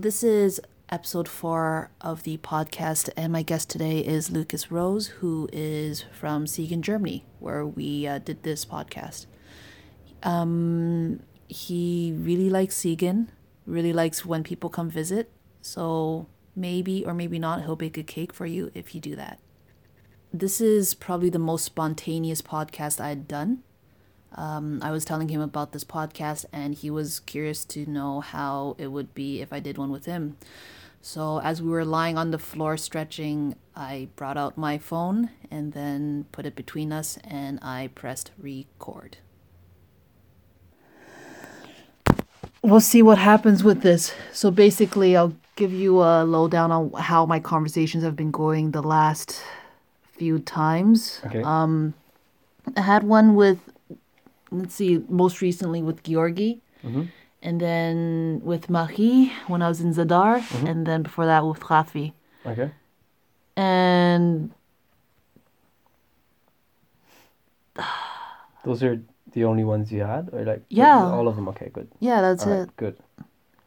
This is episode four of the podcast, and my guest today is Lucas Rose, who is from Siegen, Germany, where we uh, did this podcast. Um, he really likes Siegen, really likes when people come visit, so maybe or maybe not, he'll bake a cake for you if you do that. This is probably the most spontaneous podcast I'd done. Um, I was telling him about this podcast, and he was curious to know how it would be if I did one with him. So, as we were lying on the floor stretching, I brought out my phone and then put it between us, and I pressed record. We'll see what happens with this. So, basically, I'll give you a lowdown on how my conversations have been going the last few times. Okay. Um, I had one with, let's see, most recently with Georgi, Mm-hmm. and then with Marie when I was in Zadar, Mm-hmm. and then before that with Rafi. Okay. And Those are the only ones you had, or like Yeah. all of them? Okay, good. yeah, that's All it. right, good.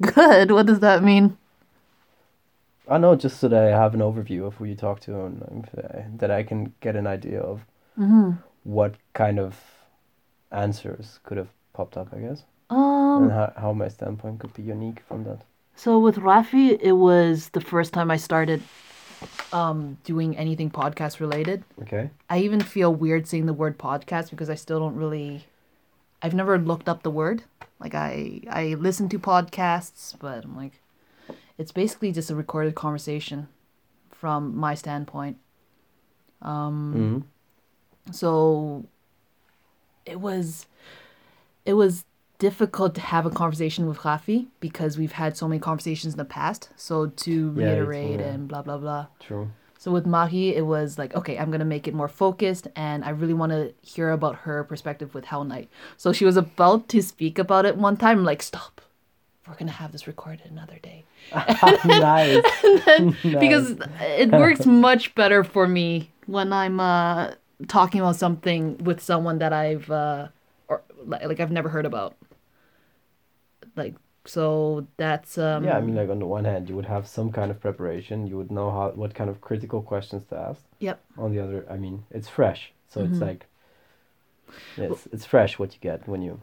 Good. What does that mean? I know, just so that I have an overview of who you talk to, and um, uh, that I can get an idea of Mm-hmm. what kind of answers could have popped up. I guess, Um. and how, how my standpoint could be unique from that. So with Rafi, it was the first time I started um doing anything podcast related. Okay. I even feel weird saying the word podcast because I still don't really I've never looked up the word. Like I I listen to podcasts, but I'm like it's basically just a recorded conversation from my standpoint. Um Mm-hmm. so it was it was difficult to have a conversation with Rafi because we've had so many conversations in the past. So to reiterate yeah. and blah blah blah. True. So with Mahi, it was like, okay, I'm gonna make it more focused, and I really want to hear about her perspective with Hell Knight. So she was about to speak about it one time. I'm like, stop, we're gonna have this recorded another day, nice. because it works much better for me when I'm uh, talking about something with someone that I've uh, or like, I've never heard about. Like so, that's um. Yeah, I mean, like on the one hand, you would have some kind of preparation. You would know how what kind of critical questions to ask. Yep. On the other, I mean, it's fresh, so it's Mhm. like, it's it's fresh what you get when you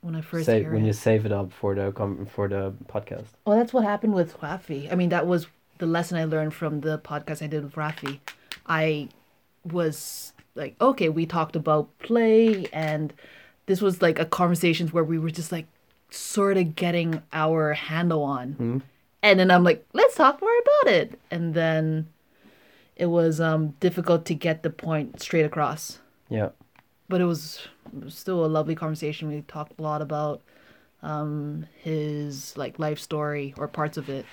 When I first save when it. you save it up for the com- for the podcast. Well, that's what happened with Rafi. I mean, that was the lesson I learned from the podcast I did with Rafi. I was like, okay, we talked about play, and this was like a conversation where we were just like sort of getting our handle on. Hmm? And then I'm like, let's talk more about it. And then it was um, difficult to get the point straight across Yeah. but it was, it was still a lovely conversation. We talked a lot about um, his like life story or parts of it,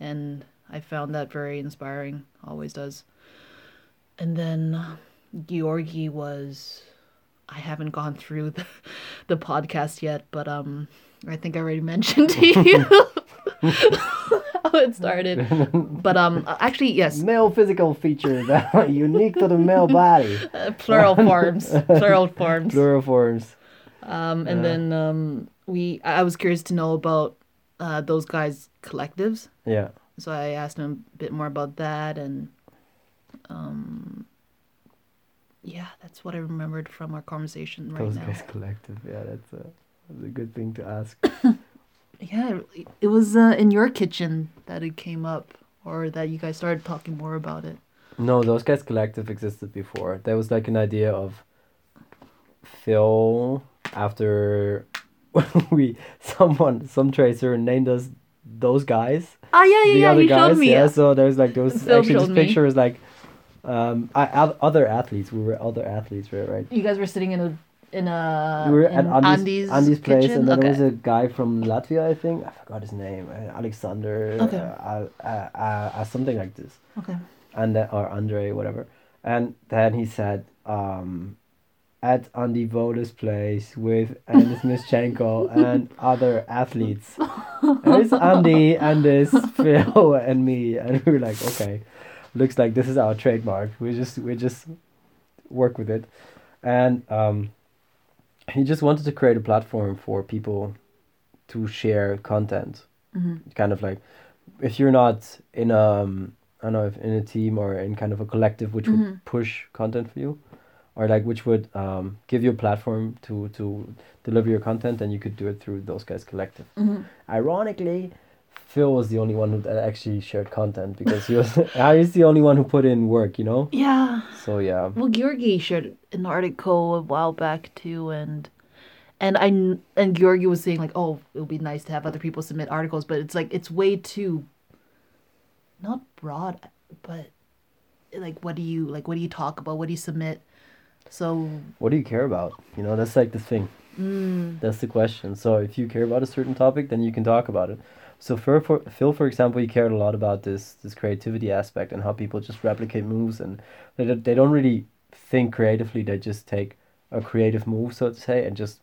and I found that very inspiring. Always does. And then uh, Georgi was, I haven't gone through the, the podcast yet, but um, I think I already mentioned to you how it started. But um, actually, yes, Male physical features that are unique to the male body. uh, plural forms, plural forms. Plural forms. Um, and Yeah. then um, we, I I was curious to know about uh, those guys' collectives. Yeah. So I asked him a bit more about that, and um, yeah, that's what I remembered from our conversation right now. Those now. guys collective. Yeah, that's a, that's a good thing to ask. Yeah, it- it was uh, in your kitchen that it came up, or that you guys started talking more about it. No, those guys collective existed before. There was like an idea of Phil after we someone some tracer named us those guys. Ah, yeah, yeah, the yeah. other You guys, showed me. yeah. So there's like those Phil actually this me. picture is like um I, other athletes. We were other athletes, right? Right. You guys were sitting in a in a we were at Andy's, Andy's place, kitchen? and then there was a guy from Latvia, I think. I forgot his name. uh, Alexander. Okay. Uh, uh, uh, uh, something like this. Okay. and then, or Andre, whatever. And then he said, um, at Andy Vola's place with Andis Mischenko and other athletes. There's Andy and this Phil and me, and we were like, okay, looks like this is our trademark. We just we just work with it, and um, he just wanted to create a platform for people to share content. Kind of like if you're not in um I don't know if in a team or in kind of a collective which would push content for you, or like which would um, give you a platform to to deliver your content, and you could do it through those guys' collective. Ironically, Phil was the only one who actually shared content because he was he's the only one who put in work, you know. Yeah. So yeah, Well, Georgi shared an article a while back too, and and I and Georgi was saying like, oh, it would be nice to have other people submit articles, but it's like it's way too not broad, but like what do you like? What do you talk about? What do you submit? So what do you care about? You know, that's like the thing. Mm. That's the question. So if you care about a certain topic, then you can talk about it. So for, for Phil, for example, he cared a lot about this this creativity aspect and how people just replicate moves and they don't, they don't really think creatively. They just take a creative move, so to say, and just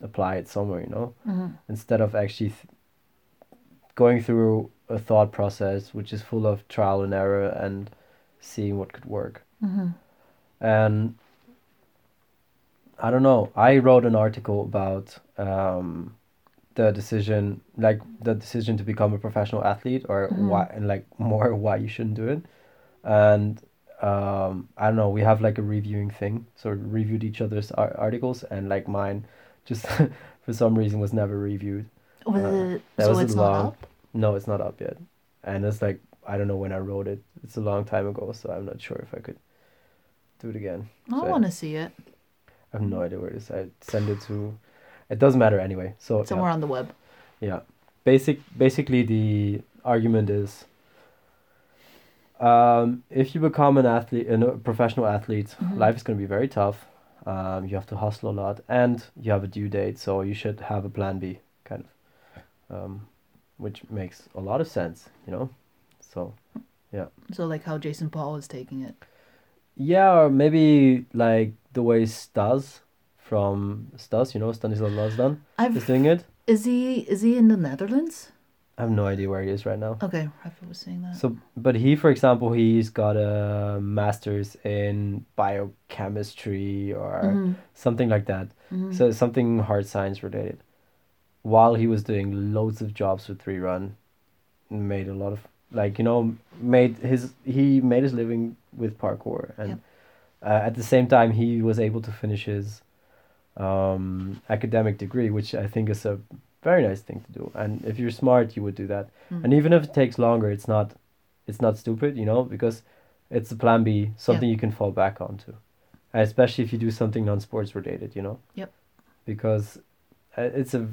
apply it somewhere. You know, instead of actually th- going through a thought process which is full of trial and error and seeing what could work. And I don't know. I wrote an article about um, the decision, like the decision to become a professional athlete, or why, and like more why you shouldn't do it. And um, I don't know. We have like a reviewing thing, so we reviewed each other's ar- articles, and like mine, just for some reason was never reviewed. was Uh, it that so was it's long- not up? No, it's not up yet, and it's like I don't know when I wrote it. It's a long time ago, so I'm not sure if I could do it again. I So want to see it I have no idea where it is. I send it to. It doesn't matter anyway. So yeah. somewhere on the web. Yeah. Basic basically the argument is um, if you become an athlete a professional athlete, life is gonna be very tough. Um, you have to hustle a lot and you have a due date, so you should have a plan B kind of. Um, which makes a lot of sense, you know? So yeah. So like how Jason Paul is taking it. yeah, or maybe like the way Stas from Stas, you know, Stanislav Lozdan is I've doing it. is he is he in the Netherlands? I have no idea where he is right now. Okay, Rafa was saying that. So, but he, for example, he's got a master's in biochemistry or Mhm. something like that. So something hard science related. While he was doing loads of jobs with Three Run, made a lot of like you know made his he made his living with parkour and Yep. uh, at the same time he was able to finish his um, academic degree, which I think is a very nice thing to do. And if you're smart, you would do that. Mm. And even if it takes longer, it's not it's not stupid, you know, because it's a plan B, something you can fall back onto, and especially if you do something non-sports related, you know. Yep. Because uh, it's a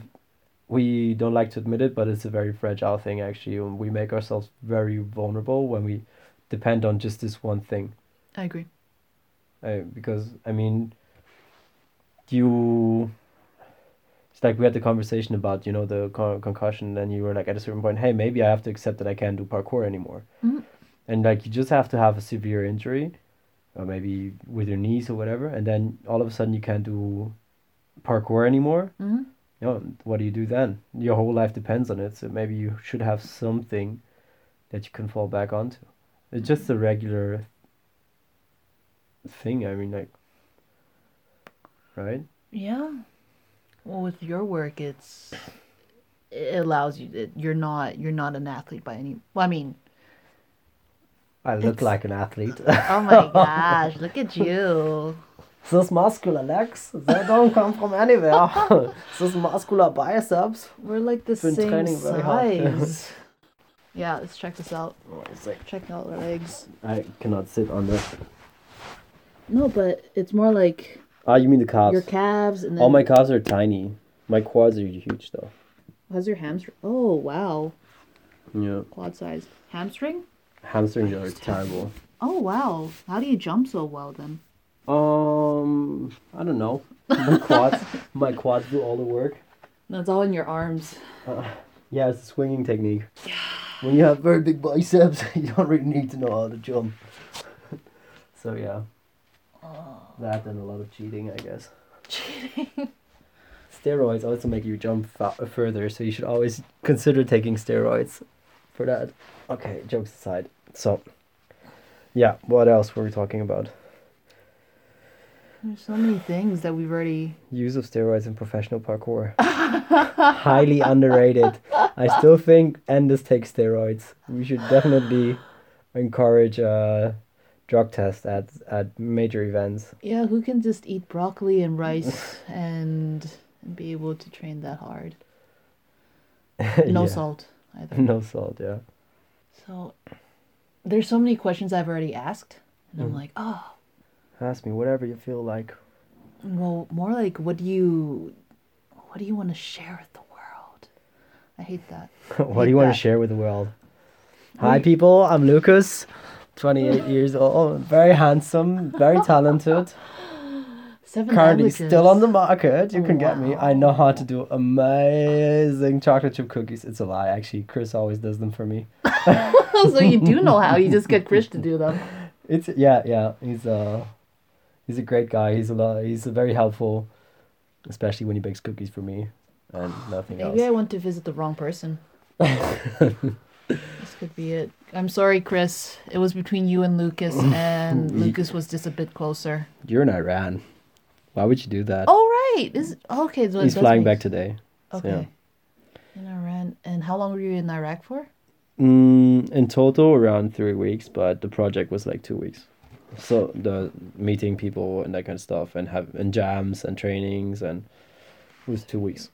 we don't like to admit it, but it's a very fragile thing actually. and We make ourselves very vulnerable when we depend on just this one thing. I agree. Uh, because I mean, you. It's like we had the conversation about you know the con- concussion, and you were like at a certain point, hey, maybe I have to accept that I can't do parkour anymore, Mhm. and like you just have to have a severe injury, or maybe with your knees or whatever, and then all of a sudden you can't do parkour anymore. hmm You know, what do you do then? Your whole life depends on it, so maybe you should have something that you can fall back onto. It's just a regular thing. I mean, like, right? Yeah. Well, with your work, it's it allows you that you're not you're not an athlete by any. Well, I mean, I look It's- like an athlete. oh my gosh, look at you. Those muscular legs, they don't come from anywhere. Those muscular biceps. We're like the Been same size. yeah, let's check this out. Oh, check out our legs. I cannot sit on this. No, but it's more like Ah, you mean the calves? your calves and then All my calves are tiny. My quads are huge though. how's your hamstring? Oh wow, Yeah. quad size hamstring. Hamstrings are terrible. Oh wow, how do you jump so well then? Um, I don't know. My quads, my quads do all the work. No, it's all in your arms. Yeah, it's a swinging technique. When you have very big biceps, you don't really need to know how to jump. so yeah, that and a lot of cheating, I guess. Cheating. Steroids also make you jump fa- further, so you should always consider taking steroids for that. Okay, jokes aside. So, yeah, what else were we talking about? There's so many things that we've already. Use of steroids in professional parkour. highly underrated. I still think Enders takes steroids. We should definitely encourage a drug test at at major events. Yeah, who can just eat broccoli and rice and, and be able to train that hard? No Yeah. salt either. No salt. Yeah. So there's so many questions I've already asked, and I'm Mm. like, oh, Ask me whatever you feel like. well, more like, what do you, what do you want to share with the world? I hate that. what do you want to share with the world? Hi, people. I'm Lucas, 28 years old, very handsome, very talented. Seven Currently languages. still on the market. You can get me. I know how to do amazing chocolate chip cookies. It's a lie, actually. Chris always does them for me. so you do know how. You just get Chris to do them. It's yeah, yeah. He's uh he's a great guy. He's a lot. He's very helpful, especially when he bakes cookies for me and nothing else. Maybe I went to visit the wrong person. Could be it. I'm sorry, Chris. It was between you and Lucas, and Lucas was just a bit closer. You're in Iran. Why would you do that? Oh right, is okay. So He's flying back today. so, Okay. In Iran, and how long were you in Iraq for? Mm, in total, around three weeks, but the project was like two weeks. So the meeting people and that kind of stuff, and have and jams and trainings, and it was two weeks.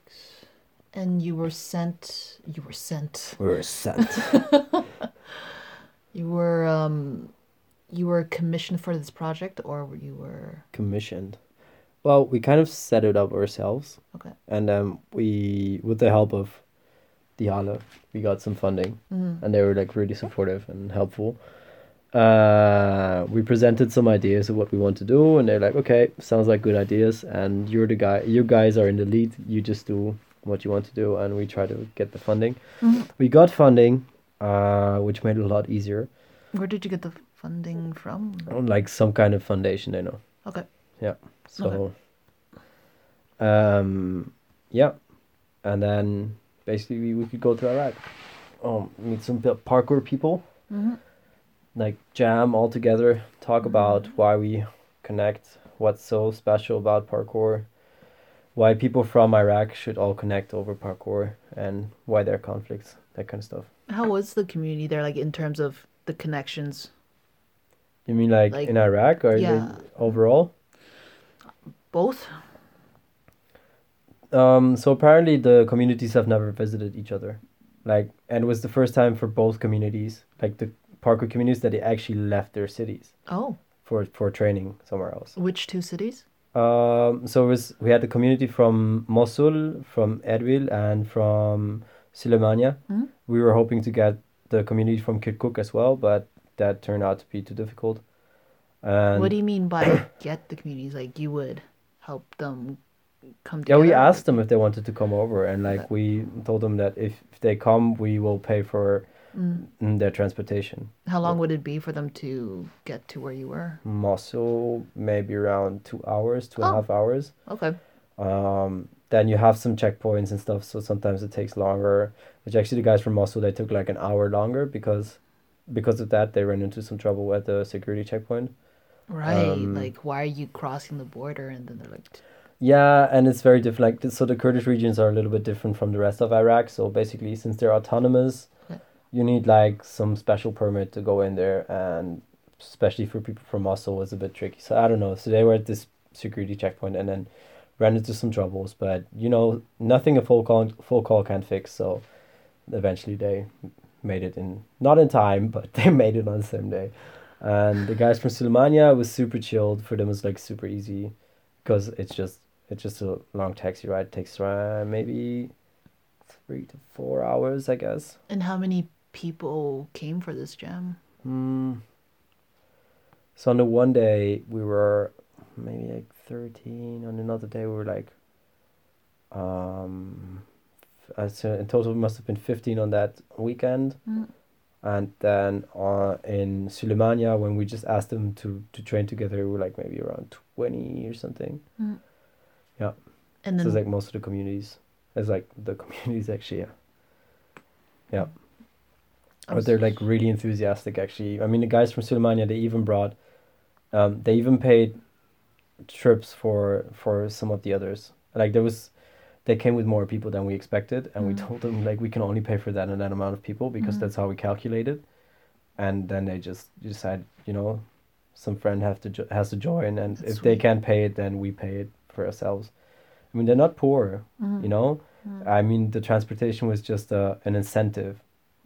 And you were sent. You were sent. We were sent. You were um, you were commissioned for this project, or you were commissioned. Well, we kind of set it up ourselves, okay. and um, we, with the help of the Halle, we got some funding, Mm. and they were like really supportive and helpful. Uh, we presented some ideas of what we want to do, and they're like, "Okay, sounds like good ideas." And you're the guy. You guys are in the lead. You just do what you want to do, and we try to get the funding. Mhm. We got funding, uh, which made it a lot easier. Where did you get the funding from? Like some kind of foundation, I know. Okay. Yeah. So, um, yeah, and then basically we, we could go to Iraq, um, meet some parkour people, hmm like jam all together, talk about why we connect, what's so special about parkour, why people from Iraq should all connect over parkour, and why there are conflicts, that kind of stuff. How was the community there, like in terms of the connections? You mean like, Like, in Iraq or yeah. overall? Both. Um, so apparently the communities have never visited each other, like, and it was the first time for both communities, like the parkour communities, that they actually left their cities Oh, for for training somewhere else. which two cities? Um, so it was we had the community from Mosul, from Erbil, and from Sulemania. Mhm. We were hoping to get the community from Kirkuk as well, but that turned out to be too difficult. And what do you mean by get the communities? Like you would help them come Yeah, we asked them if they wanted to come over, and like Okay. we told them that if, if they come, we will pay for Mm. mm, their transportation. How long would it be for them to get to where you were? Mosul, maybe around two hours, two and a Oh. half hours. Okay. Um, then you have some checkpoints and stuff, so sometimes it takes longer. Which actually, the guys from Mosul they took like an hour longer because because of that they ran into some trouble at the security checkpoint. Right. Um, like, why are you crossing the border? And then they're like, Yeah, and it's very different. Like, so the Kurdish regions are a little bit different from the rest of Iraq. So basically, since they're autonomous, Yeah. you need like some special permit to go in there, and especially for people from Mosul was a bit tricky. So I don't know. So they were at this security checkpoint and then ran into some troubles, but you know, nothing a full call full call can fix. So eventually they made it in not in time, but they made it on the same day. And the guys from Sulemania was super chilled. For them, it was like super easy because it's just it's just a long taxi ride. It takes around maybe three to four hours, I guess. and how many people came for this jam? Hmm. So on the one day we were maybe like thirteen. On another day we were like, um, so in total we must have been fifteen on that weekend. Mm. And then uh, in Sulemania, when we just asked them to, to train together, we were like maybe around 20 or something. Yeah. And So then, it's like most of the communities. It's like the communities actually, yeah. Yeah. I'm But they're like really enthusiastic actually. I mean, the guys from Sulemania, they even brought, um, they even paid trips for for some of the others. Like there was, they came with more people than we expected, and we Mm. told them like we can only pay for that and that amount of people because Mhm. that's how we calculated. And then they just decide, you know, some friend have to jo- has to join, and That's if they can't pay it, then we pay it for ourselves. I mean, they're not poor, Mhm. you know. Mhm. I mean, the transportation was just uh, an incentive,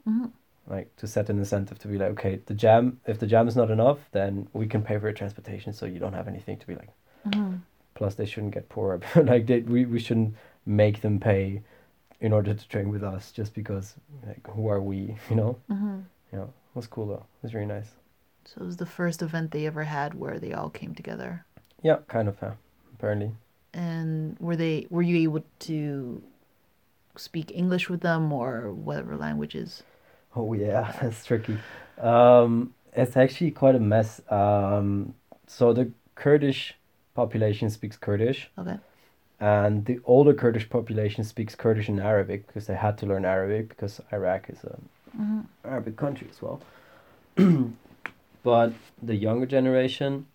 Mhm. like to set an incentive to be like, okay, the jam. If the jam is not enough, then we can pay for your transportation, so you don't have anything to be like. Mhm. Plus, they shouldn't get poorer. like they, we we shouldn't make them pay in order to train with us just because like who are we? You know. Mhm. Yeah, it was cool though. It was really nice. So it was the first event they ever had where they all came together. Yeah, kind of. Yeah, apparently. And were they were you able to speak English with them or whatever languages? Oh yeah, that's tricky. Um, it's actually quite a mess. Um, so the Kurdish population speaks Kurdish, Okay. and the older Kurdish population speaks Kurdish and Arabic because they had to learn Arabic because Iraq is a Mhm. Arabic country as well. but the younger generation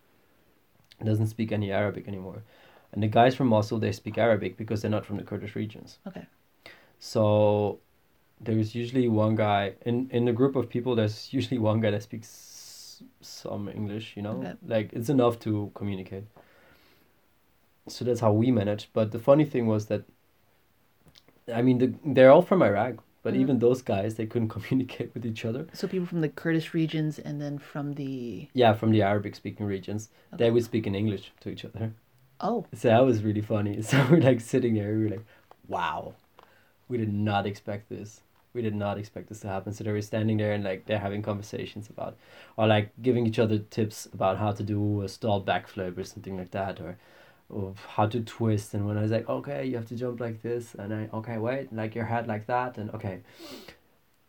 doesn't speak any Arabic anymore, and the guys from Mosul they speak Arabic because they're not from the Kurdish regions. Okay. So there's usually one guy in in the group of people. There's usually one guy that speaks some English. You know, Okay. like it's enough to communicate. So that's how we managed. But the funny thing was that, I mean, the, they're all from Iraq, but Mhm. even those guys they couldn't communicate with each other. So people from the Kurdish regions and then from the Yeah, from the Arabic speaking regions, they would speak in English to each other. Oh. So that was really funny. So we're like sitting there, we were like, wow, we did not expect this. We did not expect this to happen. So they were standing there and like they're having conversations about, or like giving each other tips about how to do a stall backflip or something like that, or, or how to twist. And when I was like, okay, you have to jump like this, and I okay, wait, like your head like that, and okay,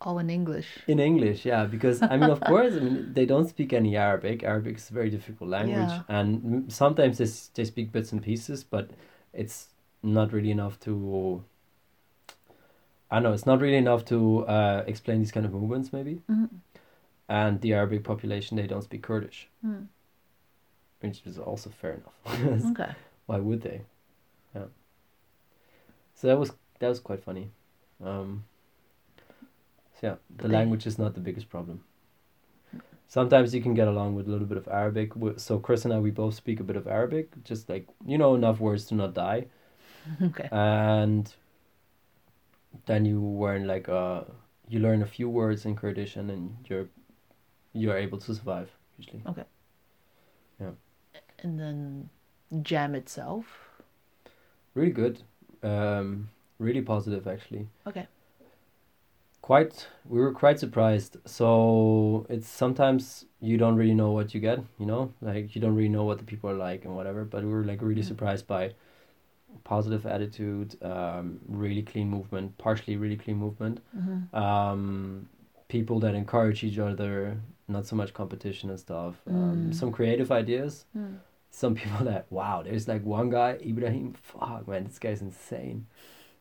All in English. in English, yeah, because I mean, of course, I mean, they don't speak any Arabic. Arabic is a very difficult language, Yeah. and sometimes they, they speak bits and pieces, but it's not really enough to. I don't know it's not really enough to uh, explain these kind of movements, maybe. Mhm. And the Arabic population, they don't speak Kurdish, Mm. which is also fair enough. Okay. Why would they? Yeah. So that was that was quite funny. Um, so yeah, the language is not the biggest problem. Sometimes you can get along with a little bit of Arabic. So Chris and I, we both speak a bit of Arabic, just like you know enough words to not die, Okay. and then you learn like uh you learn a few words in Kurdish, and then you're you're able to survive usually. Okay. Yeah. And then Jam itself. Really good, um, really positive actually. Okay. quite we were quite surprised so it's sometimes you don't really know what you get you know like you don't really know what the people are like and whatever but we were like really Mhm. surprised by positive attitude um, really clean movement partially really clean movement Mm-hmm. um, people that encourage each other not so much competition and stuff um, Mm. some creative ideas Mm. Some people that wow there's like one guy ibrahim fuck man this guy's insane.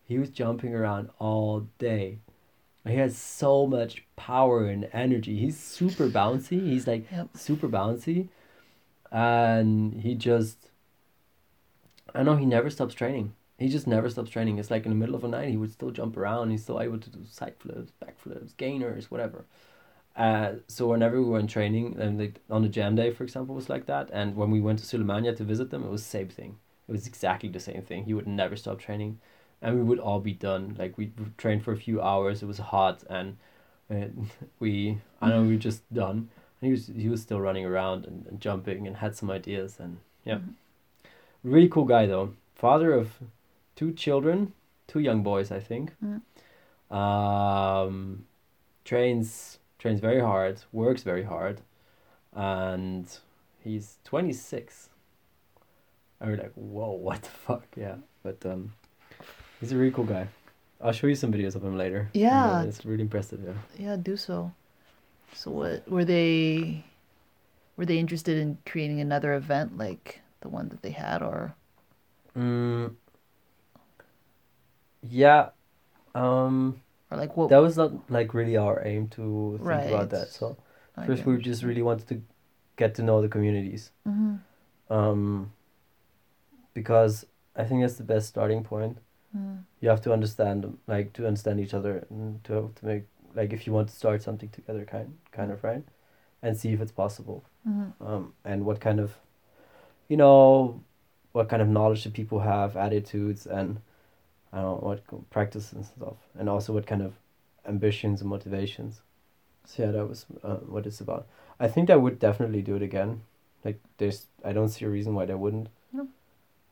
He was jumping around all day. He has so much power and energy. He's super bouncy. He's like Yep. super bouncy. And he just i know he never stops training. He just never stops training. It's like in the middle of the night he would still jump around. He's still able to do side flips back flips gainers whatever uh, so whenever we went training, and like on the jam day, for example, was like that. And when we went to Sulemania to visit them, it was the same thing. It was exactly the same thing. He would never stop training, and we would all be done. Like we trained for a few hours. It was hot, and uh, we I know we were just done. And he was he was still running around and, and jumping and had some ideas and yeah, Mhm. really cool guy though. Father of two children, two young boys, I think. Mm. Um, trains trains very hard, works very hard, and he's twenty six. I was like, whoa, what the fuck? Yeah, but um, he's a really cool guy. I'll show you some videos of him later. Yeah. it's really impressive. Yeah. Yeah, do so. So what were they were they interested in creating another event like the one that they had or Mm, yeah. Um, or like what that was not like really our aim to think Right. about that. So first, we just really wanted to get to know the communities. Mhm. Um, because I think that's the best starting point. Mm. You have to understand them, like to understand each other and to have to make like if you want to start something together, kind kind of right, and see if it's possible. Mhm. Um, and what kind of, you know, what kind of knowledge do people have, attitudes, and I don't know what practices and stuff, and also what kind of ambitions and motivations. So yeah, that was uh, what it's about. I think I would definitely do it again. Like there's, I don't see a reason why they wouldn't. No.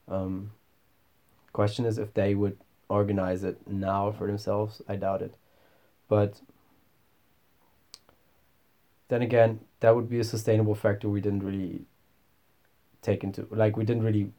Um. Question is if they would organize it now for themselves. I doubt it, but. Then again, that would be a sustainable factor we didn't really take into like we didn't really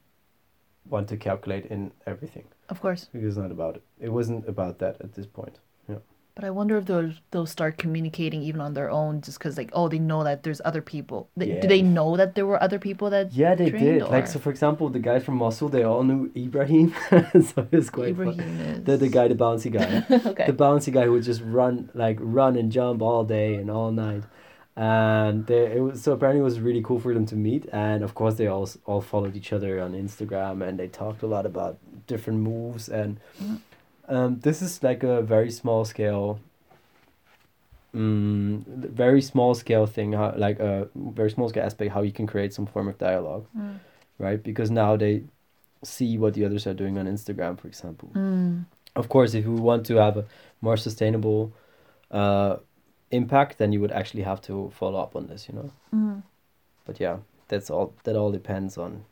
want to calculate in everything Of course. because it's not about it. It wasn't about that at this point. Yeah. But I wonder if they'll they'll start communicating even on their own, just because like oh they know that there's other people. They, Yeah. Do they know that there were other people that Yeah, they did. Or? Like so, for example, the guys from Mosul, they all knew Ibrahim, so it's quite fun. Ibrahim is The the guy, the bouncy guy, okay. the bouncy guy who would just run like run and jump all day and all night, and they, it was so apparently it was really cool for them to meet, and of course they all all followed each other on Instagram and they talked a lot about different moves and, um, this is like a very small scale. Mm, very small scale thing, how, like a very small scale aspect, how you can create some form of dialogue Mm. right? Because now they see what the others are doing on Instagram, for example. Mm. Of course, if we want to have a more sustainable uh, impact, then you would actually have to follow up on this, you know. Mm. But yeah, that's all. That all depends on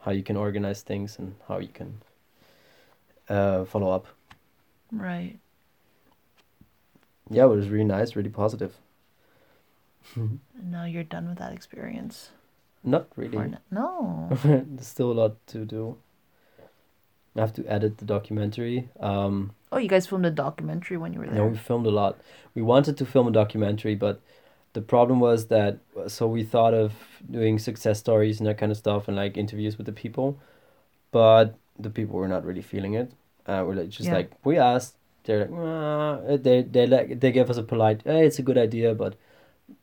how you can organize things and how you can uh, follow up. Right. Yeah, it was really nice, really positive. And now you're done with that experience. Not really. no. There's still a lot to do. I have to edit the documentary. Um, Oh, you guys filmed a documentary when you were there. No, we filmed a lot. We wanted to film a documentary, but the problem was that so we thought of doing success stories and that kind of stuff and like interviews with the people, but the people were not really feeling it. Uh, we're like just Yeah. like we asked, they're like "Ah," they they like they gave us a polite, hey, it's a good idea, but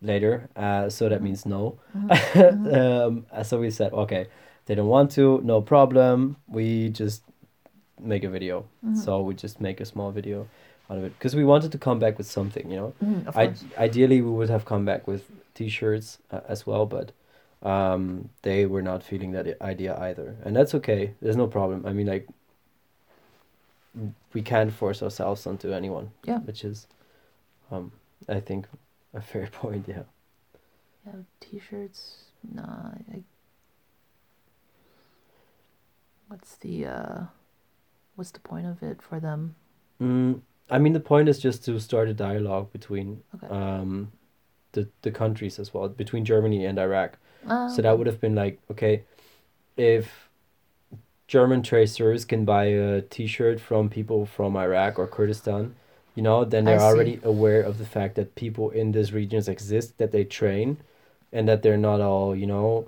later. Uh, so that means no. Mhm. um, uh, so we said okay, they don't want to, no problem. We just make a video. Mhm. So we just make a small video out of it because we wanted to come back with something, you know. Of I, ideally, we would have come back with T-shirts uh, as well, but um, they were not feeling that idea either, and that's okay. There's no problem. I mean, like we can't force ourselves onto anyone. Yeah. Which is, um, I think, a fair point. Yeah. Yeah, t-shirts. Nah. I, what's the uh, what's the point of it for them? Mm, I mean, the point is just to start a dialogue between Okay. um, the the countries as well, between Germany and Iraq. So that would have been like, okay, if German tracers can buy a T-shirt from people from Iraq or Kurdistan, you know, then they're already aware of the fact that people in these regions exist, that they train, and that they're not all, you know,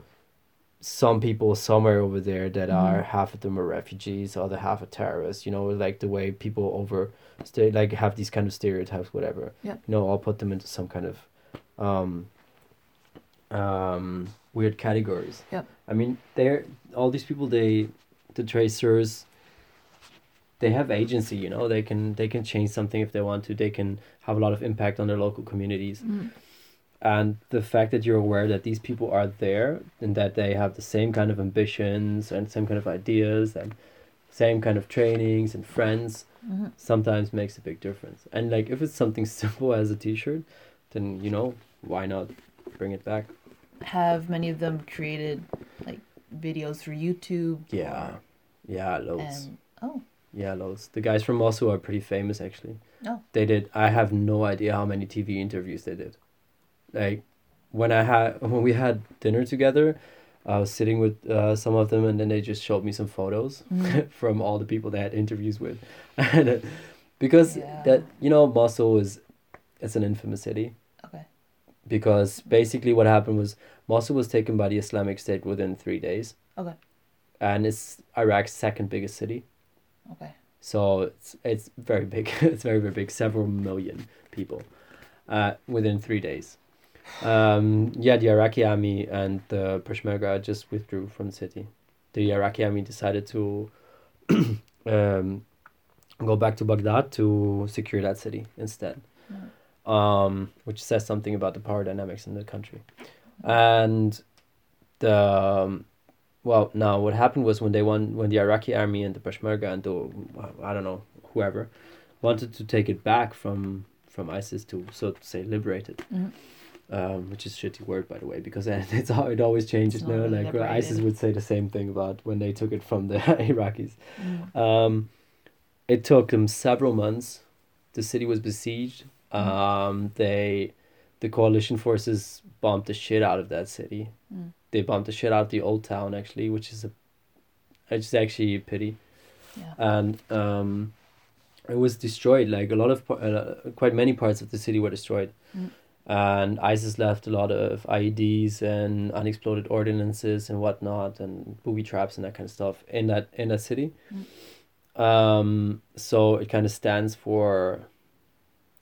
some people somewhere over there that Mhm. are half of them are refugees, other half are terrorists. You know, like the way people over, stay like have these kind of stereotypes, whatever. Yep. You know, I'll put them into some kind of, um, um, weird categories. Yeah. I mean, they're all these people. They, the tracers. They have agency, you know. They can they can change something if they want to. They can have a lot of impact on their local communities. Mm. And the fact that you're aware that these people are there and that they have the same kind of ambitions and same kind of ideas and same kind of trainings and friends Mhm. sometimes makes a big difference. And like if it's something simple as a t-shirt, then you know, why not bring it back? Have many of them created like videos for YouTube? Yeah. Yeah, loads. And oh, Yeah, loads. The guys from Mosul are pretty famous actually. Oh. They did I have no idea how many TV interviews they did. Like when I had when we had dinner together, I was sitting with uh, some of them and then they just showed me some photos Mhm. from all the people they had interviews with. and uh, because Yeah. that you know Mosul is it's an infamous city okay. because basically what happened was Mosul was taken by the Islamic State within 3 days. Okay. And it's Iraq's second biggest city. Okay. So it's it's very big. it's very very big. Several million people, uh, within three days. Um, yeah, the Iraqi army and the Peshmerga just withdrew from the city. The Iraqi army decided to um, go back to Baghdad to secure that city instead. Um, which says something about the power dynamics in the country. And the um, well, now what happened was when they won, when the Iraqi army and the Peshmerga and the I don't know whoever wanted to take it back from from ISIS to so to say liberate it. Mhm. Um, which is a shitty word by the way because it's how it always changes. It's not No, really like uh, ISIS would say the same thing about when they took it from the Iraqis. Mm. Um, it took them several months. The city was besieged. Um, they, the coalition forces bombed the shit out of that city. Mm. They bombed the shit out of the old town actually, which is a, is actually a pity. Yeah. And um, it was destroyed. Like a lot of, uh, quite many parts of the city were destroyed. Mm. And ISIS left a lot of IEDs and unexploded ordinances and whatnot, and booby traps and that kind of stuff in that in that city. Um, so it kind of stands for,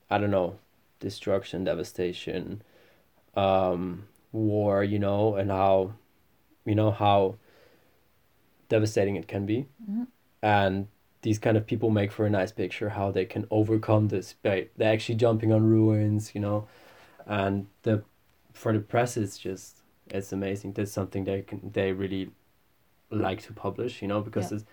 I don't know, destruction, devastation, um, war, you know, and how, you know, how devastating it can be. Mhm. And these kind of people make for a nice picture how they can overcome this by they're actually jumping on ruins, you know, and the for the press it's just it's amazing. That's something they can they really like to publish, you know, because Yeah. it's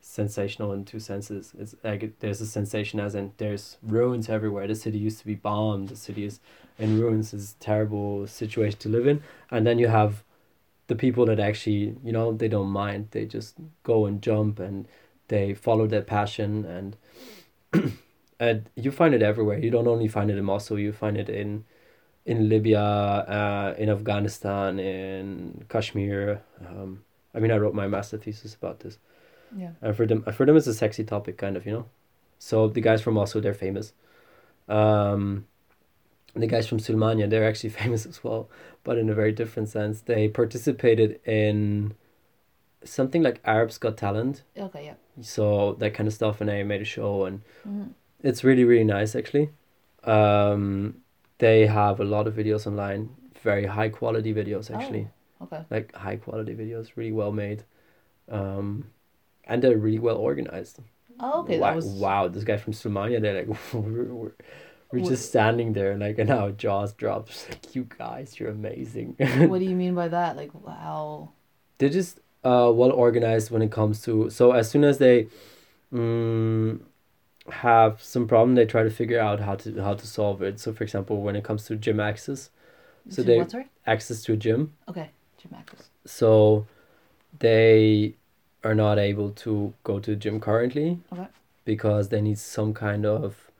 sensational in two senses. It's like there's a sensation as in there's ruins everywhere. The city used to be bombed. The city is in ruins. It's a terrible situation to live in. And then you have the people that actually, you know, they don't mind. They just go and jump and they follow their passion and and you find it everywhere. You don't only find it in Mosul. You find it in in Libya, uh, in Afghanistan, in Kashmir. Um, I mean, I wrote my master thesis about this. Yeah. And for them, for them, it's a sexy topic, kind of, you know. So the guys from Mosul, they're famous. Um, the guys from Sulmania, they're actually famous as well, but in a very different sense. They participated in something like Arabs Got Talent, Okay. Yeah. so that kind of stuff, and they made a show, and Mhm. it's really really nice actually. Um, they have a lot of videos online, very high quality videos actually Oh, Okay. like high quality videos, really well made, um, and they're really well organized. Oh, okay. wow, That was. wow, this guy from Somalia, they're like, we're, we're, we're Wha- just standing there, like, and our jaws drops. Like, you guys, you're amazing. What do you mean by that? Like wow. they're just uh, well organized when it comes to. So as soon as they, um, have some problem, they try to figure out how to how to solve it. So, for example, when it comes to gym access, So to they- what? Access to a gym, Okay. Gym access. so they are not able to go to the gym currently Okay. because they need some kind of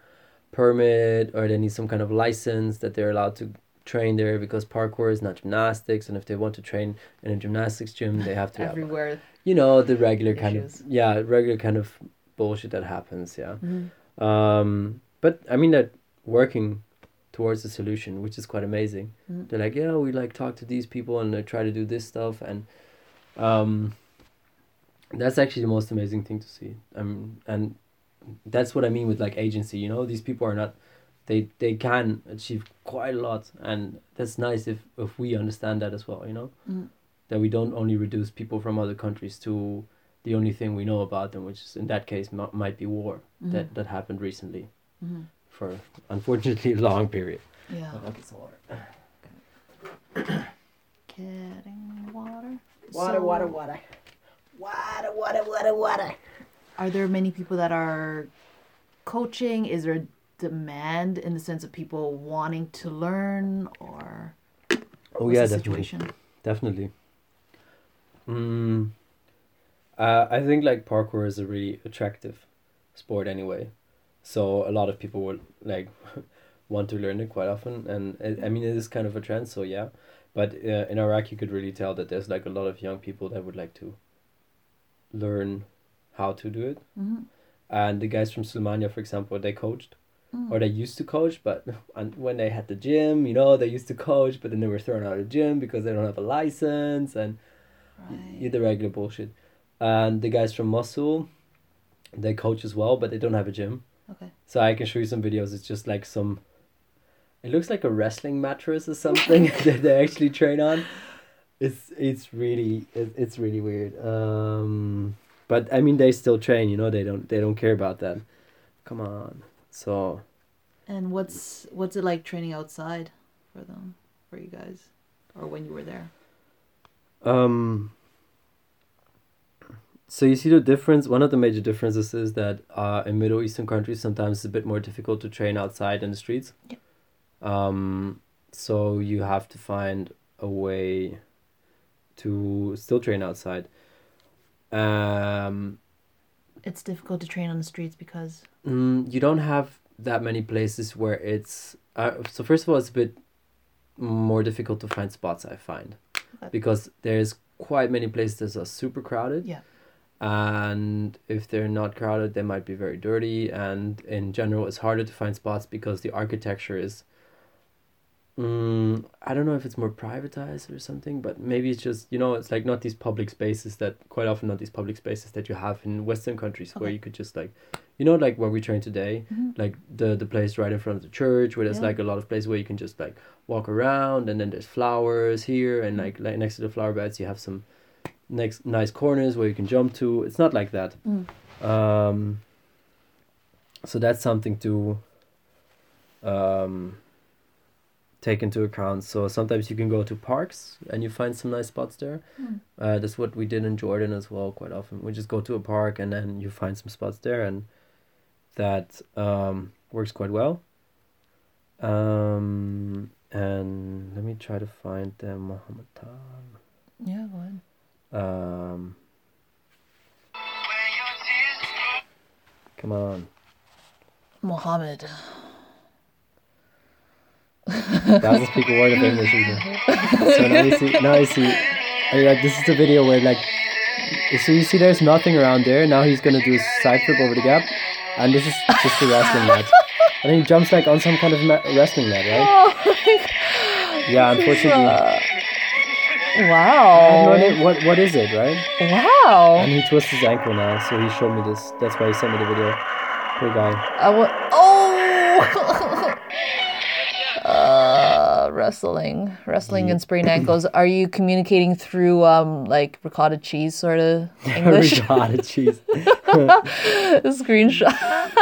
permit or they need some kind of license that they're allowed to train there because parkour is not gymnastics and if they want to train in a gymnastics gym they have to have Everywhere. you know the regular kind of yeah regular kind of bullshit that happens yeah Mhm. um but i mean they're working towards a solution which is quite amazing Mhm. they're like yeah we like talk to these people and they try to do this stuff and um that's actually the most amazing thing to see um and that's what i mean with like agency you know these people are not they they can achieve quite a lot and that's nice if if we understand that as well you know Mhm. that we don't only reduce people from other countries to the only thing we know about them which is in that case m- might be war that that happened recently Mhm. for unfortunately a long period Yeah. I'll get some water. Getting water. Water, So, water, water. Water, water, water, water. Are there many people that are coaching? Is there a demand in the sense of people wanting to learn, or Oh yeah, the definitely, situation? definitely. Mm, uh, I think like parkour is a really attractive sport anyway, so a lot of people would like want to learn it quite often, and I I mean it is kind of a trend. So yeah, but uh, in Iraq you could really tell that there's like a lot of young people that would like to learn how to do it, Mhm. and the guys from Sulmania, for example, they coached. Mm. or they used to coach, but and when they had the gym, you know, they used to coach, but then they were thrown out of the gym because they don't have a license and Right. the regular bullshit. And the guys from Mosul, they coach as well, but they don't have a gym. Okay. So I can show you some videos. It's just like some. It looks like a wrestling mattress or something that they actually train on. It's it's really it, it's really weird. Um, but I mean they still train. You know they don't they don't care about that. come on. So And what's what's it like training outside for them, for you guys, or when you were there? Um, so you see the difference. One of the major differences is that uh, in Middle Eastern countries, sometimes it's a bit more difficult to train outside in the streets. Yep. Um, so you have to find a way to still train outside. Um, It's difficult to train on the streets because mm, you don't have that many places where it's. Uh, so first of all, it's a bit more difficult to find spots. I find Okay. because there's quite many places that are super crowded. Yeah. And if they're not crowded, they might be very dirty. And in general, it's harder to find spots because the architecture is. Mm, I don't know if it's more privatized or something, but maybe it's just you know it's like not these public spaces that quite often not these public spaces that you have in Western countries where you could just like, you know, like where we train today, Mhm. like the the place right in front of the church where there's Yeah. like a lot of places where you can just like walk around and then there's flowers here and like like next to the flower beds you have some next nice corners where you can jump to. It's not like that. Mm. Um, so that's something to um, take into account. So sometimes you can go to parks and you find some nice spots there. Mm. Uh, that's what we did in Jordan as well. Quite often, we just go to a park and then you find some spots there, and that um, works quite well. Um, and let me try to find the Mohammedan. yeah, go ahead. Um, come on. Mohammed. doesn't speak a word of English either. So now you see, now you see, uh, like this is the video where like, so you see there's nothing around there. Now he's gonna do a side flip over the gap, and this is just a wrestling mat. And then he jumps like on some kind of ma- wrestling mat, right? Yeah, unfortunately, I Wow. idea what what is it, right? Wow. And he twists his ankle now, so he showed me this. That's why he sent me the video. Poor guy. Uh, I wa- wrestling, wrestling and sprained ankles. Are you communicating through um like ricotta cheese sort of English? Ricotta cheese. Screenshot.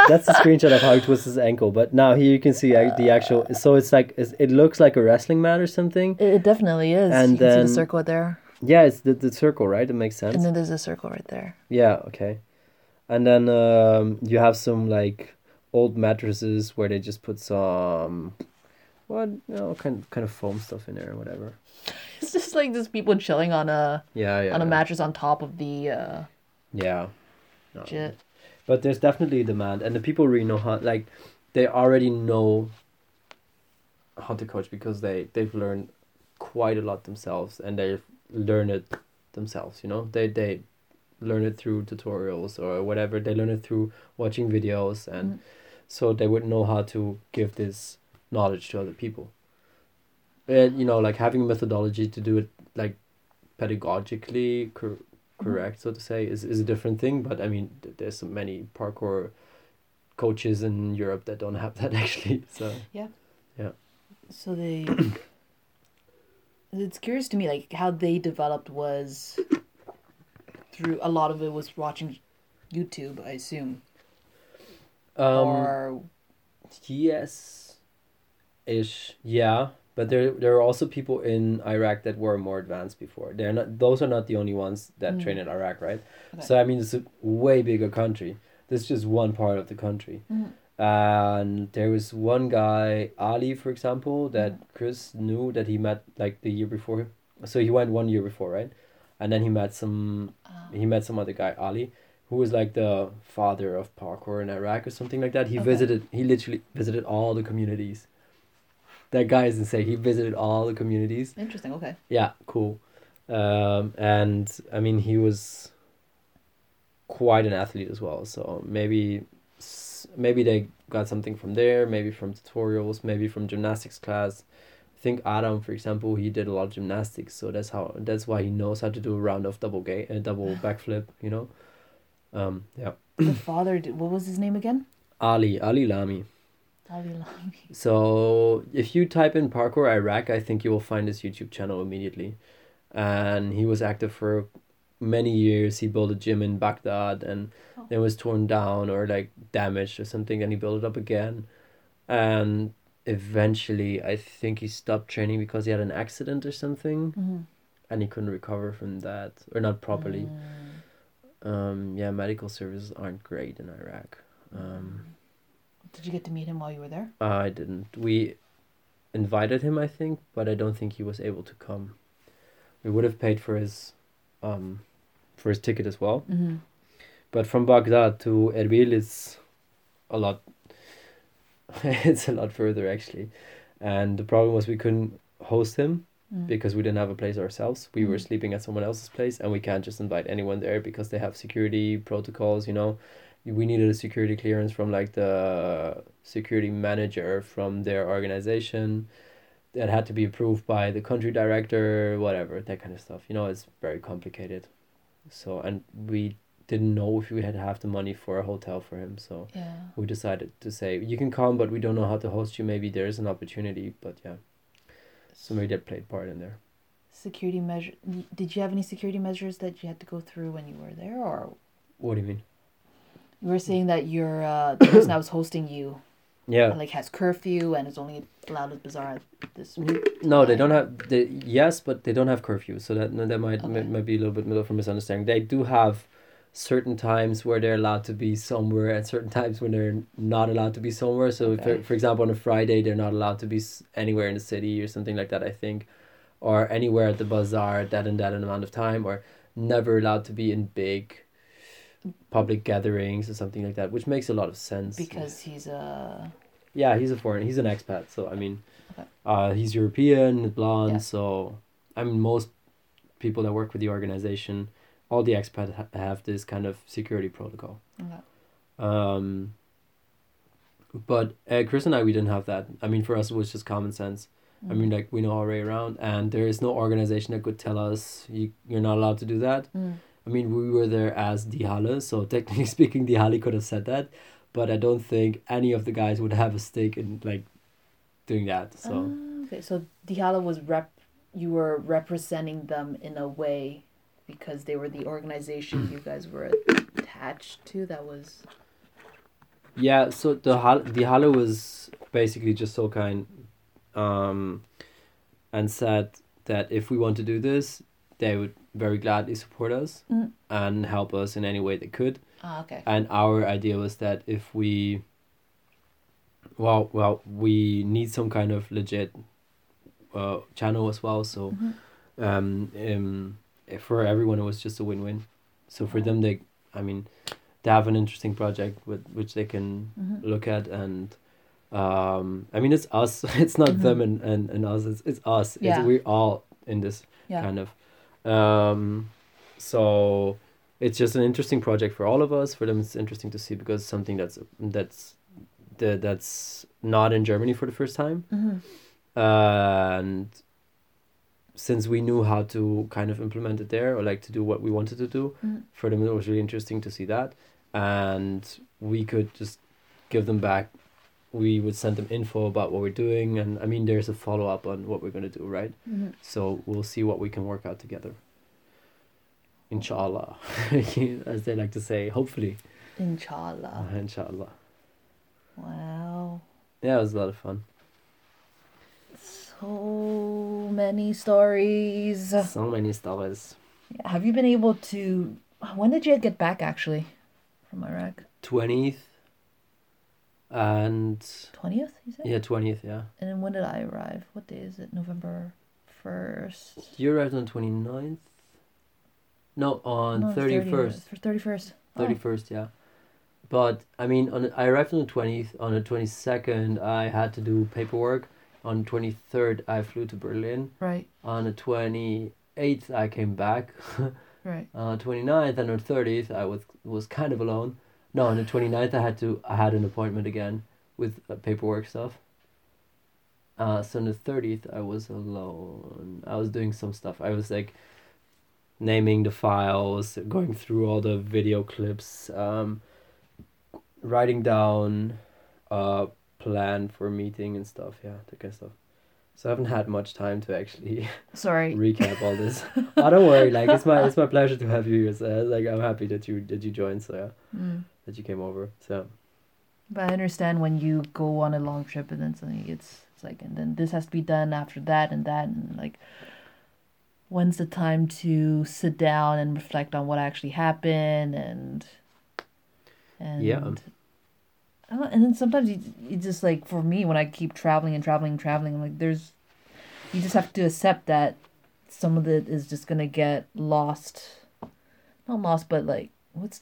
That's the screenshot of how he twists his ankle. But now here you can see uh, the actual. So it's like it's, it looks like a wrestling mat or something. It, it definitely is. And you can see then- the circle there, Yeah, it's the, the circle, right? It makes sense. and then there's a circle right there. Yeah, okay. And then um, you have some like old mattresses where they just put some what you know kind kind of foam stuff in there or whatever. It's just like just people chilling on a Yeah, yeah. on a yeah. mattress on top of the uh, Yeah. No. jet. But there's definitely demand, and the people really know how. Like, they already know how to coach because they they've learned quite a lot themselves, and they've learned it themselves. You know, they they learn it through tutorials or whatever. They learn it through watching videos, and Mm. so they would know how to give this knowledge to other people. And you know, like having a methodology to do it like pedagogically cor- correct, so to say, is, is a different thing. But I mean, there's so many parkour coaches in Europe that don't have that actually. So yeah, yeah. So they. it's curious to me, like how they developed was through a lot of it was watching YouTube, I assume, um, or yes, ish, yeah. But there there are also people in Iraq that were more advanced before. They're not; those are not the only ones that train mm. in Iraq, right? Okay. So I mean, it's a way bigger country. This is just one part of the country. Mhm. And there was one guy, Ali, for example, that mm. Chris knew that he met like the year before. So he went one year before, right? And then he met some, ah. he met some other guy, Ali, who was like the father of parkour in Iraq or something like that. He Okay. visited, he literally visited all the communities. That guy is insane. He visited all the communities. interesting. Okay. Yeah, cool. Um, and I mean, he was quite an athlete as well. So maybe, maybe they got something from there. Maybe from tutorials. Maybe from gymnastics class. I think Adam, for example, he did a lot of gymnastics, so that's how that's why he knows how to do a round of double gate, a double backflip. You know. Um. Yeah. the father. Did, what was his name again? Ali Ali Lami. So if you type in parkour Iraq, I think you will find his YouTube channel immediately, and he was active for many years. He built a gym in Baghdad and Oh. it was torn down or like damaged or something and he built it up again. And eventually I think he stopped training because he had an accident or something. Mm-hmm. and he couldn't recover from that or not properly. Mm. um yeah medical services aren't great in Iraq. Um Did you get to meet him while you were there? I didn't we invited him I think but I don't think he was able to come we would have paid for his um for his ticket as well Mm-hmm. But from Baghdad to Erbil is a lot. it's a lot further actually, and the problem was we couldn't host him Mm. because we didn't have a place ourselves. We were Mm. sleeping at someone else's place, and we can't just invite anyone there because they have security protocols. You know, we needed a security clearance from like the security manager from their organization. That had to be approved by the country director, whatever that kind of stuff. You know, it's very complicated. So and we didn't know if we had have the money for a hotel for him. So Yeah. we decided to say you can come, but we don't know how to host you. Maybe there is an opportunity, but yeah. So maybe that played part in there. Security measure. Did you have any security measures that you had to go through when you were there, or What do you mean? You were saying that your uh, the person that was hosting you Yeah. like has curfew and is only allowed at bazaar this. No, they don't have. They yes, but they don't have curfew. So that that might Okay. might be a little bit of a misunderstanding. They do have certain times where they're allowed to be somewhere and certain times when they're not allowed to be somewhere. So, Okay. for, for example, on a Friday, they're not allowed to be anywhere in the city or something like that, I think, or anywhere at the bazaar that and that amount of time, or never allowed to be in big public gatherings or something like that, which makes a lot of sense. Because he's a Yeah, he's a foreign. He's an expat. So I mean, Okay. uh, he's European, blonde. Yeah. So I mean, most people that work with the organization, all the expats ha- have this kind of security protocol. okay. Um, but uh, Chris and I, we didn't have that. I mean, for us, it was just common sense. I mean, like we know our way around, and there is no organization that could tell us you you're not allowed to do that. Mm. I mean, we were there as Dihalle, so technically speaking, Dihalle could have said that, but I don't think any of the guys would have a stake in like doing that. So Ah, okay, so Dihala was rep. You were representing them in a way, because they were the organization you guys were attached to. That was yeah, so the Hal- Dihalle was basically just so kind, um, and said that if we want to do this, they would very gladly support us Mm. and help us in any way they could. ah okay. and our idea was that if we well well we need some kind of legit uh, channel as well so Mhm. um, um for everyone it was just a win-win so for them they i mean they have an interesting project with which they can Mhm. look at and um i mean it's us it's not them and, and, and us it's, it's us Yeah. it's, we're all in this Yeah. kind of um so it's just an interesting project for all of us for them it's interesting to see because it's something that's that's the, that's not in germany for the first time Mhm. and since we knew how to kind of implement it there or like to do what we wanted to do Mhm. for them it was really interesting to see that and we could just give them back we would send them info about what we're doing and i mean there's a follow-up on what we're going to do right Mhm. so we'll see what we can work out together inshallah as they like to say hopefully Inshallah. uh, inshallah Wow. yeah it was a lot of fun So many stories. so many stories Have you been able to? When did you get back actually from Iraq? 20th and Twentieth, you said. yeah 20th yeah And then when did I arrive? What day is it? November first. you arrived on 29th no on 31st For thirty first. 31st yeah but i mean on i arrived on the 20th on the 22nd i had to do paperwork on 23rd i flew to berlin Right. on the 28th i came back Right. uh 29th and on 30th i was was kind of alone no on the 29th i had to i had an appointment again with uh, paperwork stuff. Uh so on the 30th i was alone. I was doing some stuff. I was like naming the files going through all the video clips um writing down a plan for meeting and stuff yeah that kind of stuff So I haven't had much time to actually Sorry. recap all this. oh, don't worry. Like it's my it's my pleasure to have you here. So like I'm happy that you that you joined. So yeah, Mm. that you came over. So But I understand when you go on a long trip and then suddenly it's it's like and then this has to be done after that and that and like when's the time to sit down and reflect on what actually happened and and Yeah. And then sometimes you, you just like for me when I keep traveling and traveling and traveling like there's you just have to accept that some of it is just gonna get lost not lost but like what's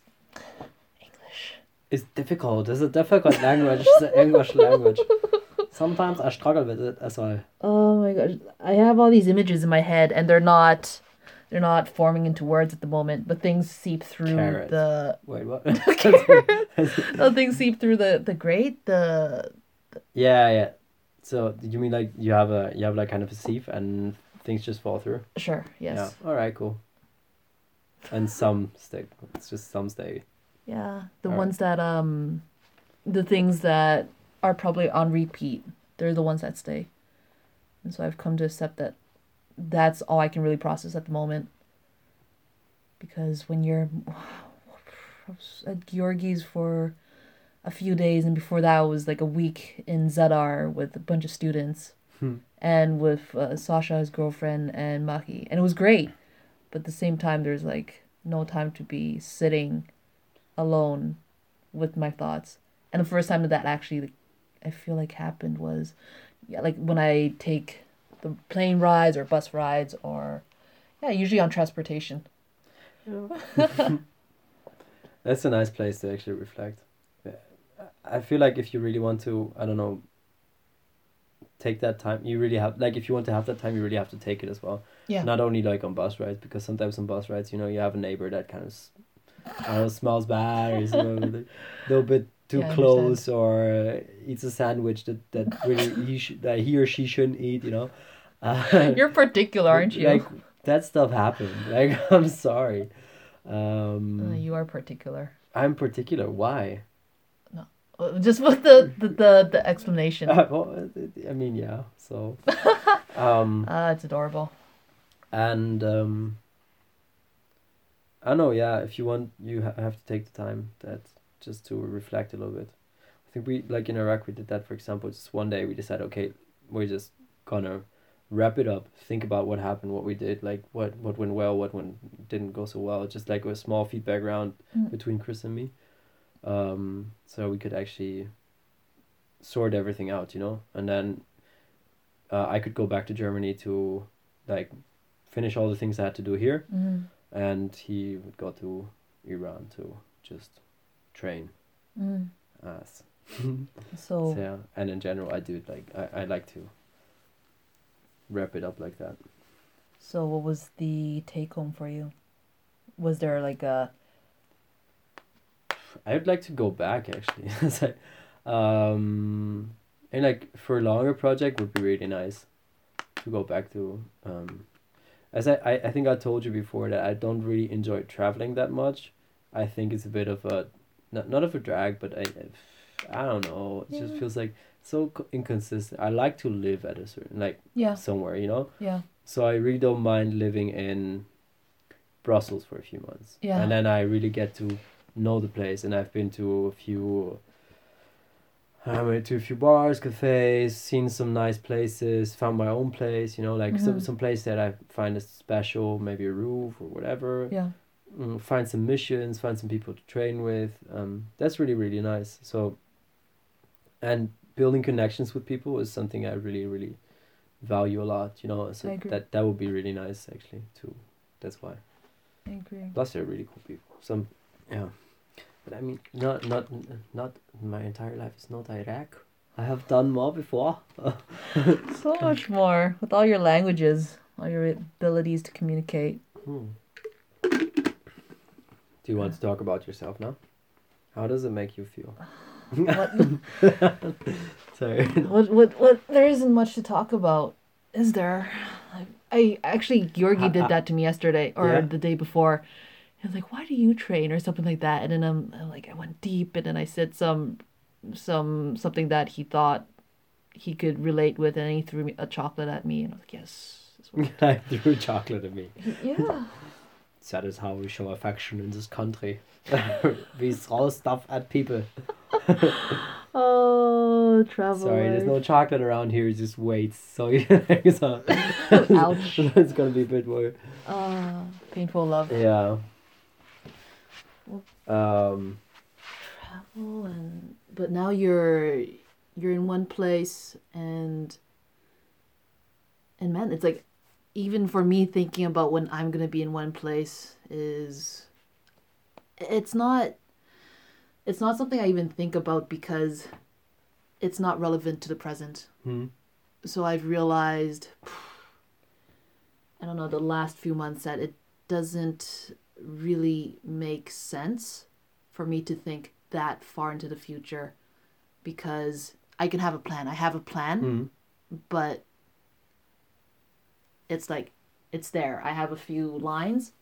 English it's difficult. It's a difficult language. It's the English language. Sometimes I struggle with it as well. Oh my gosh. I have all these images in my head and they're not they're not forming into words at the moment, but things seep through Carrot. the Wait, what? oh, things seep through the the grate, the yeah, yeah. So you mean like you have a you have like kind of a sieve and things just fall through? sure, yes. Yeah. All right. Cool. And some stick. It's just some stay. Yeah. The All right. ones that um the things that are probably on repeat, they're the ones that stay. And so I've come to accept that that's all I can really process at the moment. Because when you're at Georgie's for a few days, and before that was like a week in Zadar with a bunch of students, Hmm. and with uh, Sasha, his girlfriend, and Maki, and it was great. But at the same time, there's like no time to be sitting alone with my thoughts. And the first time that that actually, I feel like happened was, yeah, like when I take the plane rides or bus rides or, yeah, usually on transportation. That's a nice place to actually reflect. I feel like if you really want to, I don't know, take that time, you really have, like, if you want to have that time, you really have to take it as well. Yeah. Not only like on bus rides, because sometimes on bus rides, you know, you have a neighbor that kind of, I don't know, smells bad or know, a little bit too Yeah, close or uh, eats a sandwich that, that really he, sh- that he or she shouldn't eat, you know. Uh, You're particular, aren't you? Like, that stuff happened. Like, I'm sorry. Um, Uh, you are particular. I'm particular. Why? Uh, Just with the the, the, the explanation. well, I mean, yeah. So, um, Ah, it's adorable. and um, I know. Yeah, if you want, you ha- have to take the time that just to reflect a little bit. I think we like in Iraq we did that. For example, just one day we decided, okay, we're just gonna wrap it up. Think about what happened, what we did, like what what went well, what went didn't go so well. Just like a small feedback round Mm. between Chris and me, um, so we could actually sort everything out, you know, and then uh, I could go back to Germany to like finish all the things I had to do here, Mm. and he would go to Iran to just train Mm. us. So, So yeah, and in general, I do it like I, I like to wrap it up like that. so what was the take home for you? Was there like a I would like to go back actually. Um, and like for a longer project would be really nice to go back to. Um, as I, I, I think I told you before that I don't really enjoy traveling that much. I think it's a bit of a, not not of a drag, but I, I don't know. It just feels like so inconsistent. I like to live at a certain like yeah somewhere, you know. yeah So I really don't mind living in Brussels for a few months. Yeah. And then I really get to know the place and I've been to a few I went to a few bars, cafes, seen some nice places, found my own place, you know, like some Mhm. some place that I find is special, maybe a roof or whatever. yeah Mm, find some missions, find some people to train with. Um, that's really really nice. So, and building connections with people is something I really really value a lot. You know, so that that would be really nice actually too. That's why. I agree. Plus, they're really cool people. Some, yeah. But I mean, not not not my entire life is not Iraq. I have done more before. So much more with all your languages, all your abilities to communicate. Hmm. Do you want to talk about yourself now? How does it make you feel? What Sorry. what what what? There isn't much to talk about, is there? I actually Georgi did that to me yesterday or Yeah? the day before. He was like, "Why do you train?" or something like that, and then I'm, I'm like, I went deep, and then I said some, some something that he thought he could relate with, and he threw me a chocolate at me, and I was like, yes. I threw chocolate at me. yeah. That is how we show affection in this country. we throw stuff at people. Oh, travel. Sorry, there's no chocolate around here. It's just wait. So so Ouch. it's gonna be a bit more. Oh, painful love. Yeah. Um. Travel and but now you're you're in one place and and man, it's like even for me thinking about when I'm gonna be in one place is it's not it's not something I even think about because it's not relevant to the present. Hmm. So I've realized I don't know the last few months that it doesn't really make sense for me to think that far into the future because I can have a plan. I have a plan, Hmm. but it's like it's there. I have a few lines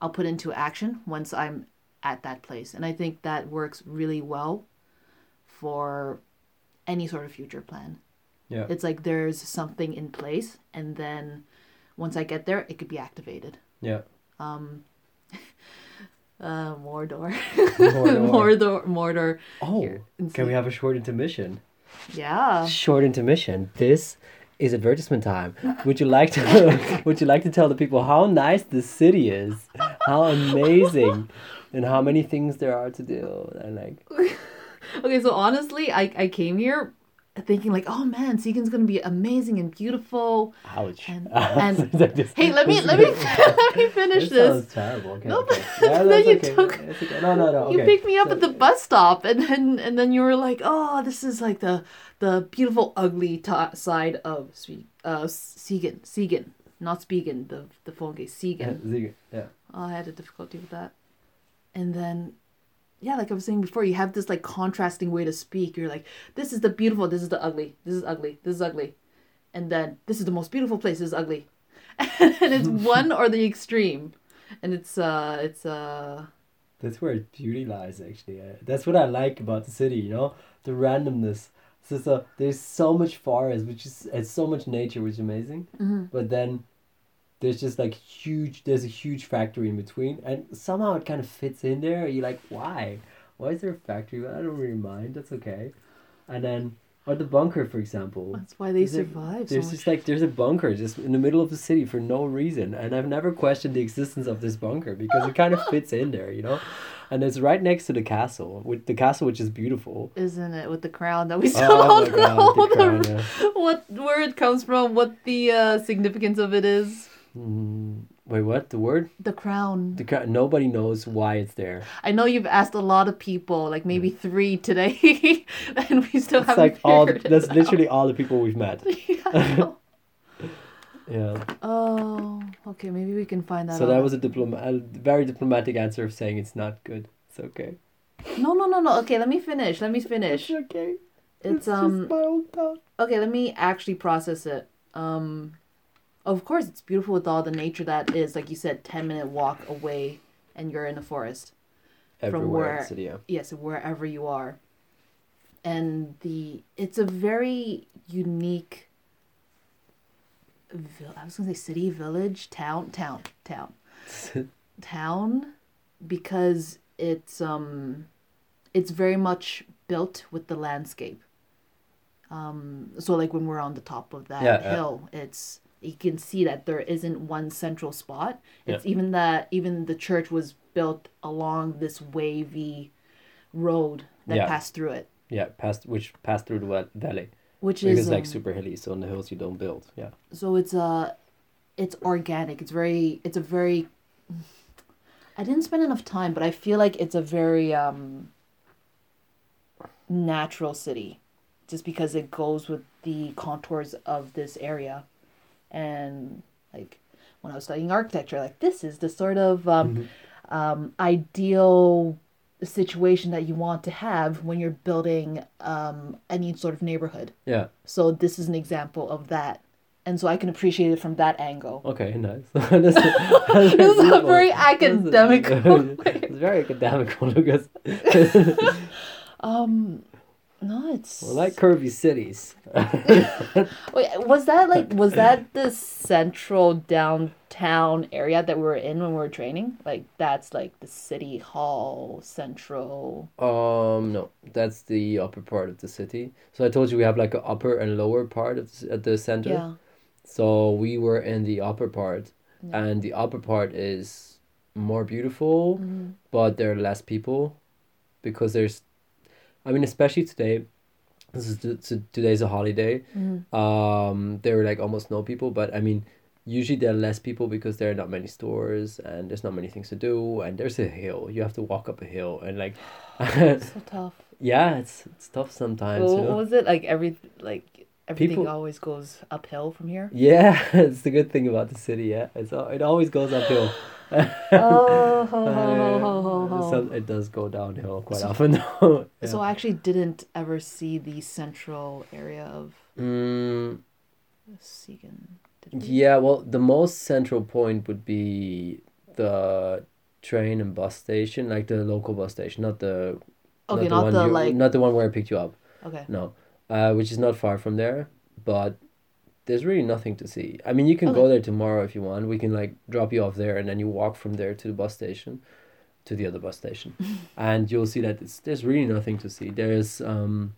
I'll put into action once I'm at that place. And I think that works really well for any sort of future plan. Yeah. It's like there's something in place and then once I get there it could be activated. Yeah. Um uh Mordor. Mordor. Mordor Mordor. Oh, Here, can we have a short intermission? Yeah. Short intermission. This is advertisement time. Would you like to would you like to tell the people how nice this city is? How amazing and how many things there are to do and like Okay, so honestly, I I came here thinking like, oh man, Seagan's gonna be amazing and beautiful. ouch. And- and- This- Hey, let me let me let me finish this this. terrible. Okay, No, okay. Yeah, then you okay. took- okay. No, no, no. Okay. You picked me up So- at the bus stop, and then and then you were like, "Oh, this is like the the beautiful, ugly to side of Swe- uh Segan, Segan, not Spigen, the the phone case, Segan." Ziege, Yeah. Oh, I had a difficulty with that. And then, yeah, like I was saying before, you have this like contrasting way to speak. You're like, this is the beautiful, this is the ugly, this is ugly, this is ugly. And then, this is the most beautiful place, this is ugly. and it's one or the extreme. And it's, uh, it's, uh, That's where beauty lies, actually. Uh, That's what I like about the city, you know, the randomness. So, so there's so much forest, which is it's so much nature, which is amazing. Mhm. But then there's just like huge. There's a huge factory in between, and somehow it kind of fits in there. You're like, why? Why is there a factory? But I don't really mind. That's okay. And then, or the bunker, for example. that's why they Is there- survive so There's much. just like there's a bunker just in the middle of the city for no reason, and I've never questioned the existence of this bunker because it kind of fits in there, you know, and it's right next to the castle, with the castle which is beautiful. Isn't it with the crown that we still Oh don't know the crown! Yeah. what where it comes from, what the uh, significance of it is. Mm, wait, what? The word? The crown. The crown. Nobody knows why it's there. I know you've asked a lot of people, like maybe three today, and we still It's haven't like all. The, it that's out. literally all the people we've met. Yeah, Yeah. oh, okay. Maybe we can find that. So that was a diploma, a very diplomatic answer of saying it's not good. It's okay. no, no, no, no. Okay, let me finish. Let me finish. It's okay. It's just um. Okay, let me actually process it. Um, of course, it's beautiful with all the nature that is, like you said, ten minute walk away, and you're in the forest. Everywhere in where- the city, yeah. yes wherever you are and the it's a very unique i was gonna say city village town town town town because it's um it's very much built with the landscape um so like when we're on the top of that Yeah, yeah. hill it's you can see that there isn't one central spot it's Yeah. even that even the church was built along this wavy road that Yeah. passed through it Yeah, passed which passed through the valley. which Because is like um, super hilly, so in the hills you don't build. Yeah. so it's uh it's organic it's very it's a very i didn't spend enough time but i feel like it's a very um natural city just because it goes with the contours of this area and like when i was studying architecture like this is the sort of um, um ideal situation that you want to have when you're building um any sort of neighborhood Yeah. so this is an example of that. And so I can appreciate it from that angle. Okay. Nice. That's- that's This is a very academic it's very academic, Lucas. Um No, it's. We like curvy cities. Wait, was that like was that the central downtown area that we were in when we were training? Like that's like the city hall central. Um, no, that's the upper part of the city. So I told you we have like an upper and lower part of the, at the center. Yeah. So we were in the upper part, Yeah. and the upper part is more beautiful, Mm-hmm. but there are less people, because there's, I mean, especially today. This is t- t- today's a holiday. Mm-hmm. Um, there were like almost no people, but I mean, usually there are less people because there are not many stores and there's not many things to do, and there's a hill. You have to walk up a hill, and like, So tough. yeah, it's it's tough sometimes. Well, you what was it like? Every like everything People- always goes uphill from here. Yeah, it's the good thing about the city. Yeah, it's it always goes uphill. oh, Uh, it does go downhill quite often though. Yeah. So I actually didn't ever see the central area of Mm. We? yeah, well, the most central point would be the train and bus station, like the local bus station, not the Okay, not the not one the you- like. not the one where I picked you up. Okay. No, uh, which is not far from there, but there's really nothing to see. I mean, you can go there tomorrow if you want. We can like drop you off there, and then you walk from there to the bus station, to the other bus station, and you'll see that it's there's really nothing to see. There's um.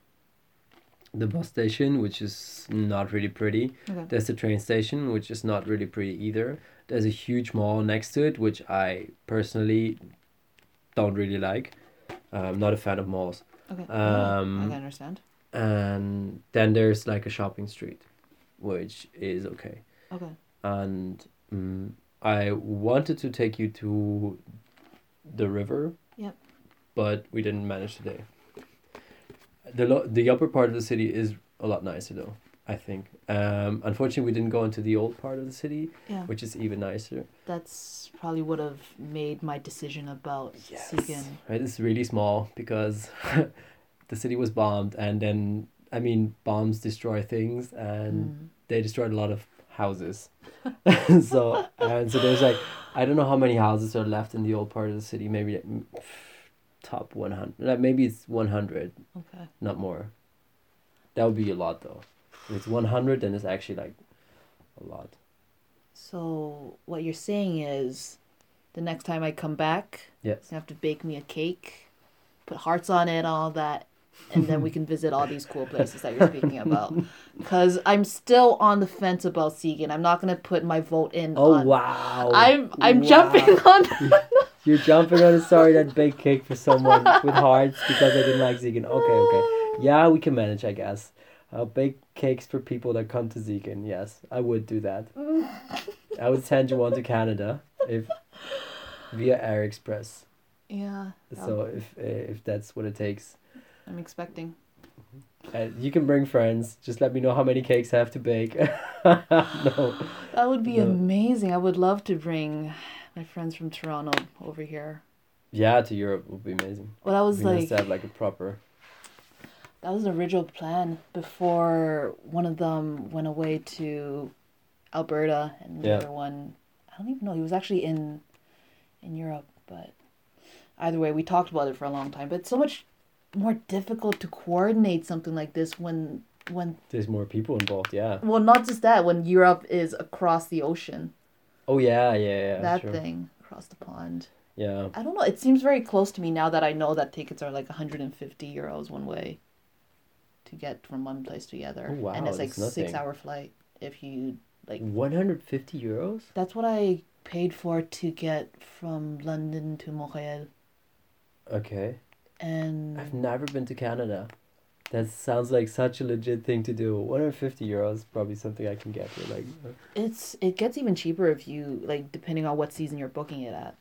The bus station, which is not really pretty. Okay. There's the train station, which is not really pretty either. There's a huge mall next to it, which I personally don't really like. I'm not a fan of malls. Okay. Um, I can understand. And then there's like a shopping street, which is okay. Okay. And mm, I wanted to take you to the river. Yep. But we didn't manage today. The lo- the upper part of the city is a lot nicer though. I think. Um, unfortunately, we didn't go into the old part of the city, Yeah. which is even nicer. That's probably would have made my decision about Siegen. Right, it's really small because the city was bombed, and then I mean, bombs destroy things, and Mm. they destroyed a lot of houses. so and so there's like I don't know how many houses are left in the old part of the city. Maybe like, mm, top one hundred. Like maybe it's one hundred, Okay. not more. That would be a lot though. If it's one hundred, then it's actually like a lot. So what you're saying is, the next time I come back, Yes. you have to bake me a cake, put hearts on it, all that, and then we can visit all these cool places that you're speaking about. Because I'm still on the fence about Siegen. I'm not gonna put my vote in. Oh on, wow! I'm I'm Wow. jumping on. You're jumping on a sorry that big cake for someone with hearts because I didn't like Siegen. Okay, okay. Yeah, we can manage, I guess. Uh, I'll bake cakes for people that come to Siegen. Yes, I would do that. I would send you one to Canada if via Air Express. yeah. So if if that's what it takes, I'm expecting. uh, you can bring friends. Just let me know how many cakes I have to bake. no. That would be No. amazing. I would love to bring my friends from Toronto over here. Yeah, to Europe would be amazing. Well, that was It'd be nice like to have like a proper. that was the original plan before one of them went away to Alberta and the Yeah. other one I don't even know he was actually in in Europe but either way we talked about it for a long time but so much more difficult to coordinate something like this when when There's more people involved. Yeah. well not just that when Europe is across the ocean Oh yeah, yeah, yeah. that sure. thing across the pond Yeah. I don't know it seems very close to me now that I know that tickets are like 150 euros one way to get from one place to the other Oh, wow, and it's like six hour flight if you like 150 euros? that's what I paid for to get from London to Montreal Okay. And I've never been to Canada. That sounds like such a legit thing to do. 150 euros probably something I can get for like it's it gets even cheaper if you like depending on what season you're booking it at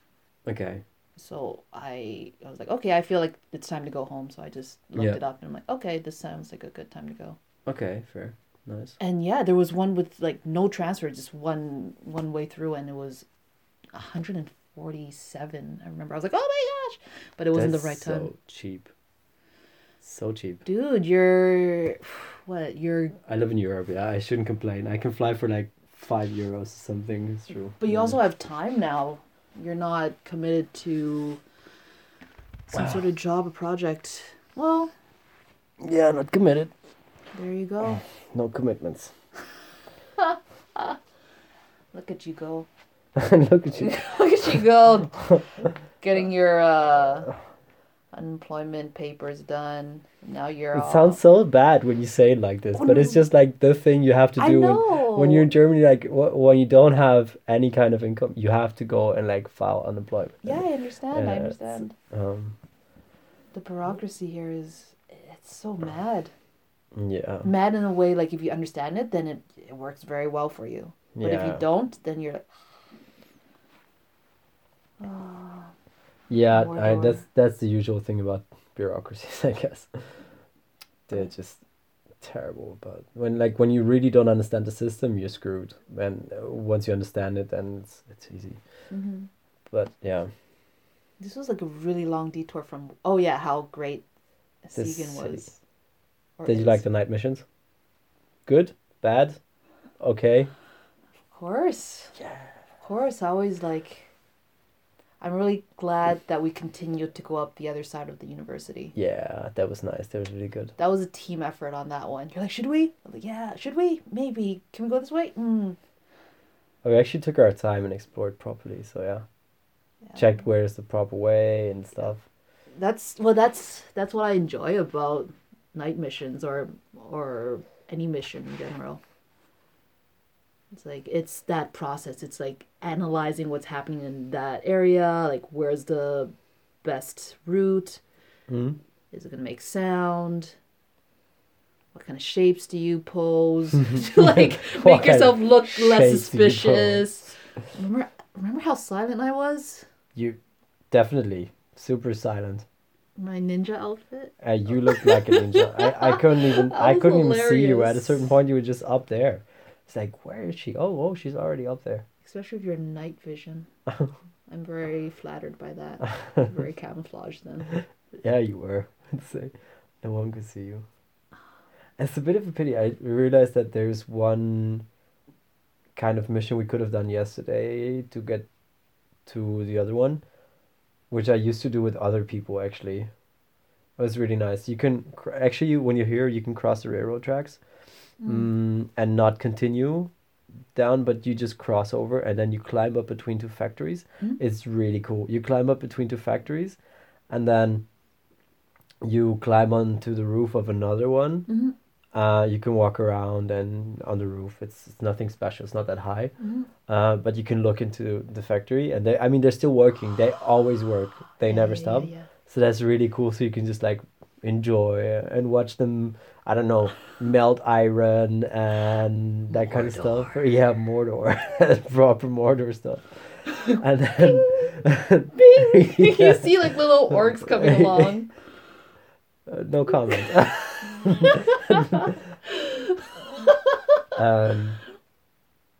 Okay. so I I was like okay I feel like it's time to go home so I just looked Yeah. it up and I'm like okay this sounds like a good time to go Okay, fair. Nice. And yeah, there was one with like no transfer, just one one way through, and it was 147. I remember I was like, oh my gosh, but it wasn't That's the right time. So cheap. So cheap. Dude, you're what? You're I live in Europe. Yeah, I shouldn't complain. I can fly for like five euros or something. It's true. but you Yeah. also have time now. You're not committed to some Wow. sort of job or project. Well, Yeah, not committed. There you go. No commitments. Look at you go. Look at you. Look at you go. Getting your uh, unemployment papers done. Now you're. It all- sounds so bad when you say it like this, Oh, but it's just like the thing you have to do when when you're in Germany. Like wh- when you don't have any kind of income, you have to go and like file unemployment. Yeah, I understand. I understand. Um. The bureaucracy here is. It's so mad. Yeah. Mad in a way, like if you understand it, then it, it works very well for you. But if you don't, then you're like. Oh, Yeah, I, that's that's the usual thing about bureaucracies, I guess. They're just terrible. But when like when you really don't understand the system, you're screwed. And uh, once you understand it, then it's it's easy. hmm But yeah, This was like a really long detour from. Oh yeah, how great Segan was. Did you is. like the night missions? Good, bad, okay. Of course. Yeah. Of course. I always like. I'm really glad that we continued to go up the other side of the university. Yeah, that was nice. That was really good. That was a team effort on that one. You're like, should we? I'm like, yeah, should we? Maybe. Can we go this way? Mm. We actually took our time and explored properly. So yeah, Yeah. checked where's the proper way and stuff. That's well. That's that's what I enjoy about night missions or or any mission in general. It's like it's that process. It's like analyzing what's happening in that area. Like where's the best route? Mm. Is it gonna make sound? What kind of shapes do you pose to like make yourself look less shapes do you pose? suspicious? Remember, remember how silent I was? You definitely super silent. My ninja outfit. Uh, you look like a ninja. I, I couldn't even I couldn't even see you. At a certain point, you were just up there. It's like, where is she? Oh, oh, she's already up there. especially if you're night vision. I'm very flattered by that. very camouflaged then. Yeah, you were. Like, no one could see you. It's a bit of a pity. I realized that there's one kind of mission we could have done yesterday to get to the other one, which I used to do with other people actually. It was really nice. You can cr- actually when you're here, you can cross the railroad tracks. Mm, and not continue down, but you just cross over and then you climb up between two factories. Mm. It's really cool. You climb up between two factories and then you climb onto the roof of another one. hmm Uh, you can walk around and on the roof. It's, it's nothing special. It's not that high. hmm Uh, but you can look into the factory and they, I mean, they're still working. They always work. They never stop. Yeah, So that's really cool. So you can just like enjoy and watch them. I don't know, melt iron and that kind of stuff. Yeah, Mordor, proper Mordor stuff. And then, Bing! you Yeah. see like little orcs coming along. Uh, no comment. um,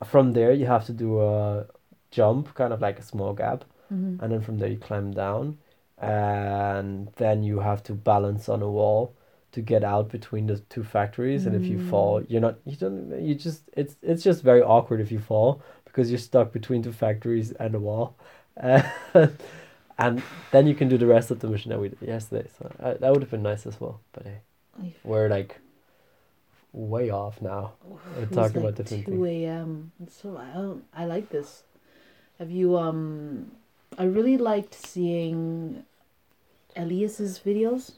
from there, you have to do a jump, kind of like a small gap, Mhm. and then from there you climb down, and then you have to balance on a wall to get out between the two factories. And if you fall, you're not you don't you just it's it's just very awkward if you fall because you're stuck between two factories and a wall. and then you can do the rest of the mission that we did yesterday. So uh, that would have been nice as well. But hey, we're like way off now. We're talking like about different two things. a.m. So I don't. I like this. Have you um? I really liked seeing Elias's videos.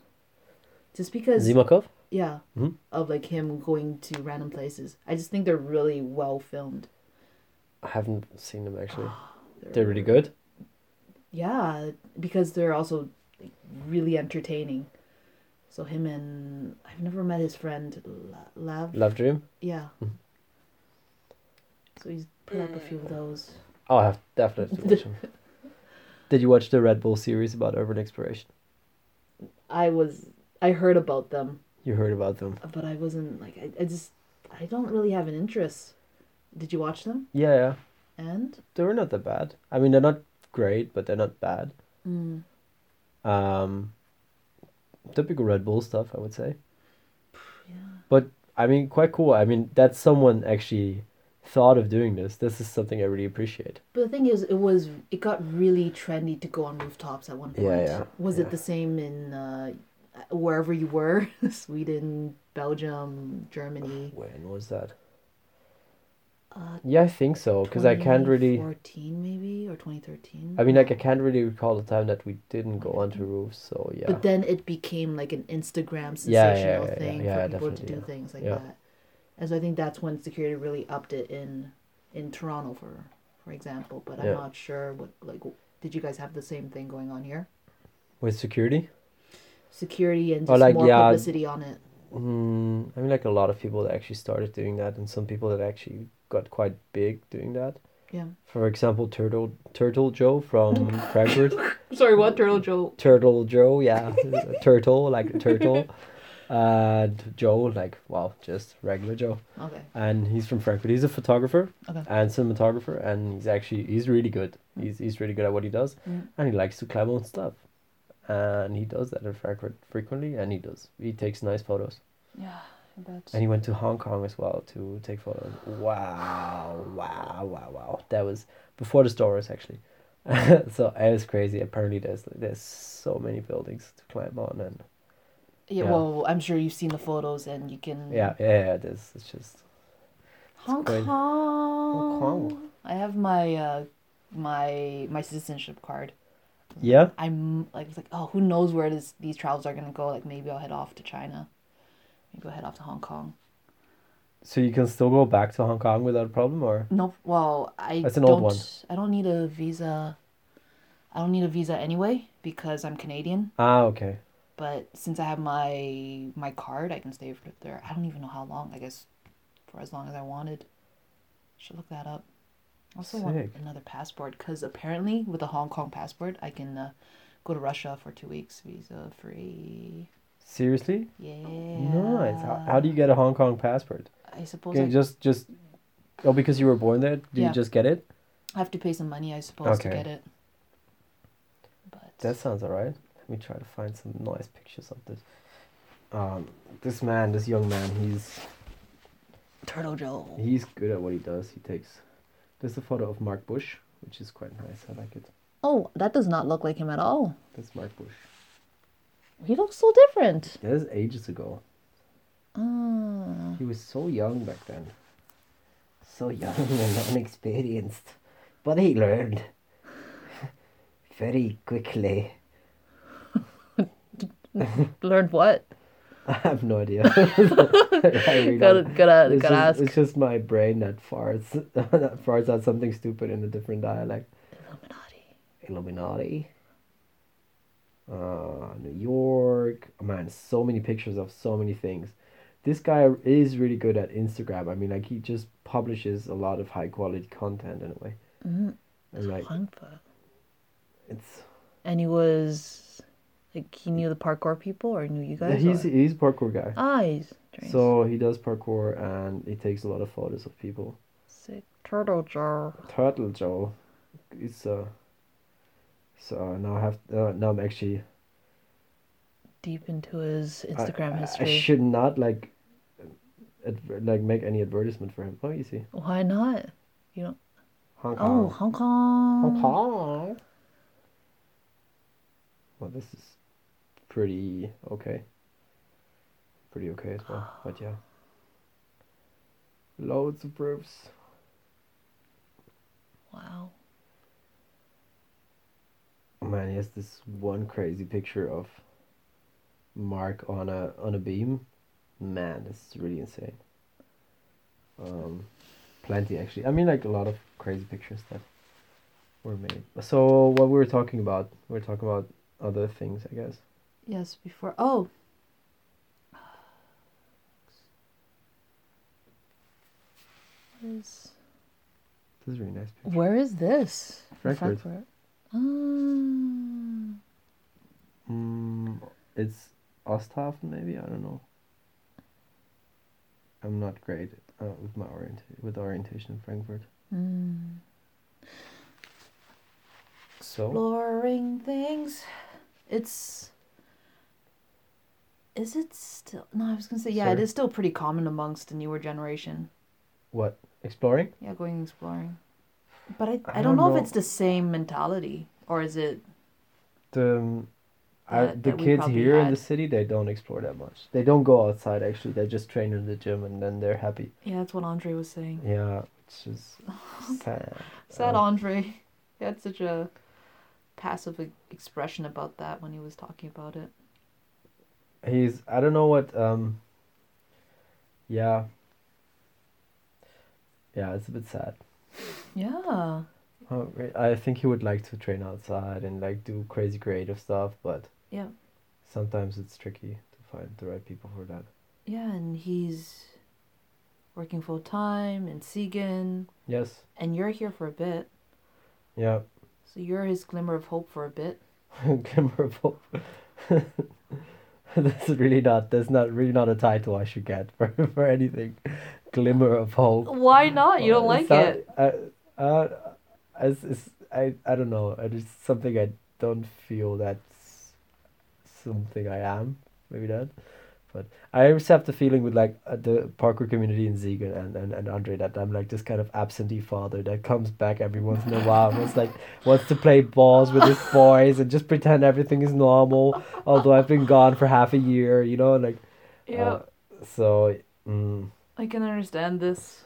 Just because, Zimakov? yeah, Mhm. of like him going to random places. I just think they're really well filmed. I haven't seen them actually. They're really good. Yeah, because they're also like, really entertaining. So him and I've never met his friend La- Lav. Love Dream. Yeah. Mhm. So he's put up a few of those. Oh, I have definitely watch them. Did you watch the Red Bull series about urban exploration? I was I heard about them, You heard about them. but I wasn't like I, I just I don't really have an interest. Did you watch them? Yeah, yeah. And They were not that bad. I mean, they're not great, but they're not bad. mm, Um, typical Red Bull stuff, I would say. yeah. But I mean, quite cool. I mean, that someone actually thought of doing this. This is something I really appreciate. But the thing is, it was it got really trendy to go on rooftops at one point. Yeah, yeah, Was yeah. it the same in uh, uh, wherever you were, Sweden, Belgium, Germany. When was that? Uh, Yeah, I think so. Because I can't really. 2014 maybe or 2013. I mean, like I can't really recall the time that we didn't go onto roofs. So yeah. But then it became like an Instagram Yeah, yeah, sensational yeah, yeah, thing yeah, for people to do things like that. And so I think that's when security really upped it in in Toronto for for example. But I'm not sure what like did you guys have the same thing going on here? With security. Security and just like, more yeah. publicity on it. Mm, I mean, like a lot of people that actually started doing that, and some people that actually got quite big doing that. Yeah. For example, Turtle Turtle Joe from Frankfurt. Sorry, what Turtle Joe? Turtle Joe, yeah, turtle like turtle, and Joe like well, just regular Joe. Okay. And he's from Frankfurt. He's a photographer Okay. and cinematographer, and he's actually he's really good. He's he's really good at what he does, Mm. and he likes to climb on stuff, and he does that in Frankfurt frequently, and he does he takes nice photos. Yeah, I bet. And he went to Hong Kong as well to take photos. Wow, wow, wow, wow. That was before the stores actually. so it was crazy. Apparently there's there's so many buildings to climb on and yeah, yeah. well, I'm sure you've seen the photos and you can. yeah, yeah, yeah. It's just Hong. Kong. Kong. I have my uh, my my citizenship card. Yeah? I'm like it's like oh who knows where this these travels are gonna go like maybe I'll head off to China, maybe I'll head off to Hong Kong. so you can still go back to Hong Kong without a problem or No, well I That's an don't old one. I don't need a visa. I don't need a visa anyway because I'm Canadian. Ah, okay. But since I have my my card, I can stay there. I don't even know how long. I guess for as long as I wanted. Should look that up. Also want another passport because apparently with a Hong Kong passport, I can uh, go to Russia for two weeks visa free. Seriously? Yeah. Nice. How, how do you get a Hong Kong passport? I suppose Okay, I, just just Oh, because you were born there? Do Yeah. you just get it? I have to pay some money, I suppose, to get it. But That sounds alright. Let me try to find some nice pictures of this. Um, this man, this young man, he's Turtle Joe. he's good at what he does. He takes. There's a photo of Mark Bush, which is quite nice. I like it. Oh, that does not look like him at all. That's Mark Bush. He looks so different. That is ages ago. Ah. He was so young back then. So young and unexperienced, but he learned very quickly. Learned what? I have no idea. Gotta, gotta, It's gotta just, ask. it's just my brain that farts that farts out something stupid in a different dialect. Illuminati. Illuminati. Uh, New York. Oh, man, so many pictures of so many things. This guy is really good at Instagram. I mean, like he just publishes a lot of high quality content in a way. Mm, And like it's And he was like he knew the parkour people or knew you guys. Yeah, he's or? he's a parkour guy. ah, he's nice. So he does parkour and he takes a lot of photos of people. sick turtle jar. Turtle Joe. It's uh. So now I have uh, now I'm actually Deep into his Instagram I, history. I should not like, adver- like make any advertisement for him. Oh, you see, Why not? You don't. Hong Oh, Kong. Hong Kong. Hong Kong. Well, this is pretty okay. Pretty okay as well, but yeah. Loads of proofs. Wow. Oh man, he has this one crazy picture of Mark on a on a beam. Man, this is really insane. Um, plenty actually. I mean, like a lot of crazy pictures that were made. So what we were talking about, we were talking about other things, I guess. Yes, before. Oh. Is- This is a really nice picture. Where is this? In Frankfurt. Ah. Mm, it's Osthafen, maybe. I don't know. I'm not great uh, with my orient with orientation in Frankfurt. Mm. So Exploring things. It's. Is it still? No, I was gonna say yeah. It is still pretty common amongst the newer generation. what exploring? Yeah, going exploring. But I, I I, don't don't know, know. if it's the same mentality or is it? The um, I, the that kids here in the city, they don't explore that much. They don't go outside actually. They just train in the gym and then they're happy. Yeah, that's what Andre was saying. Yeah, it's just sad. Sad Uh, Andre. He had such a passive expression about that when he was talking about it. He's I don't know what um. Yeah. Yeah, it's a bit sad. Yeah. Oh. I think he would like to train outside and like do crazy creative stuff, but Yeah. sometimes it's tricky to find the right people for that. Yeah, and he's working full time in Siegen, Yes. and you're here for a bit. Yeah. So you're his glimmer of hope for a bit. Glimmer of hope. that's really not. That's not really not a title I should get for for anything. Glimmer of hope. Why not? You don't Uh, like it's not- it. Uh, uh, it's, it's, I, I don't know. It is something I don't feel that's something I am. Maybe that. But I always have the feeling with like uh, the parkour community in Siegen and, and, and Andre that I'm like this kind of absentee father that comes back every once in a while and wants like wants to play balls with his boys and just pretend everything is normal. Although I've been gone for half a year, you know, like Yeah, uh, so mm, I can understand this.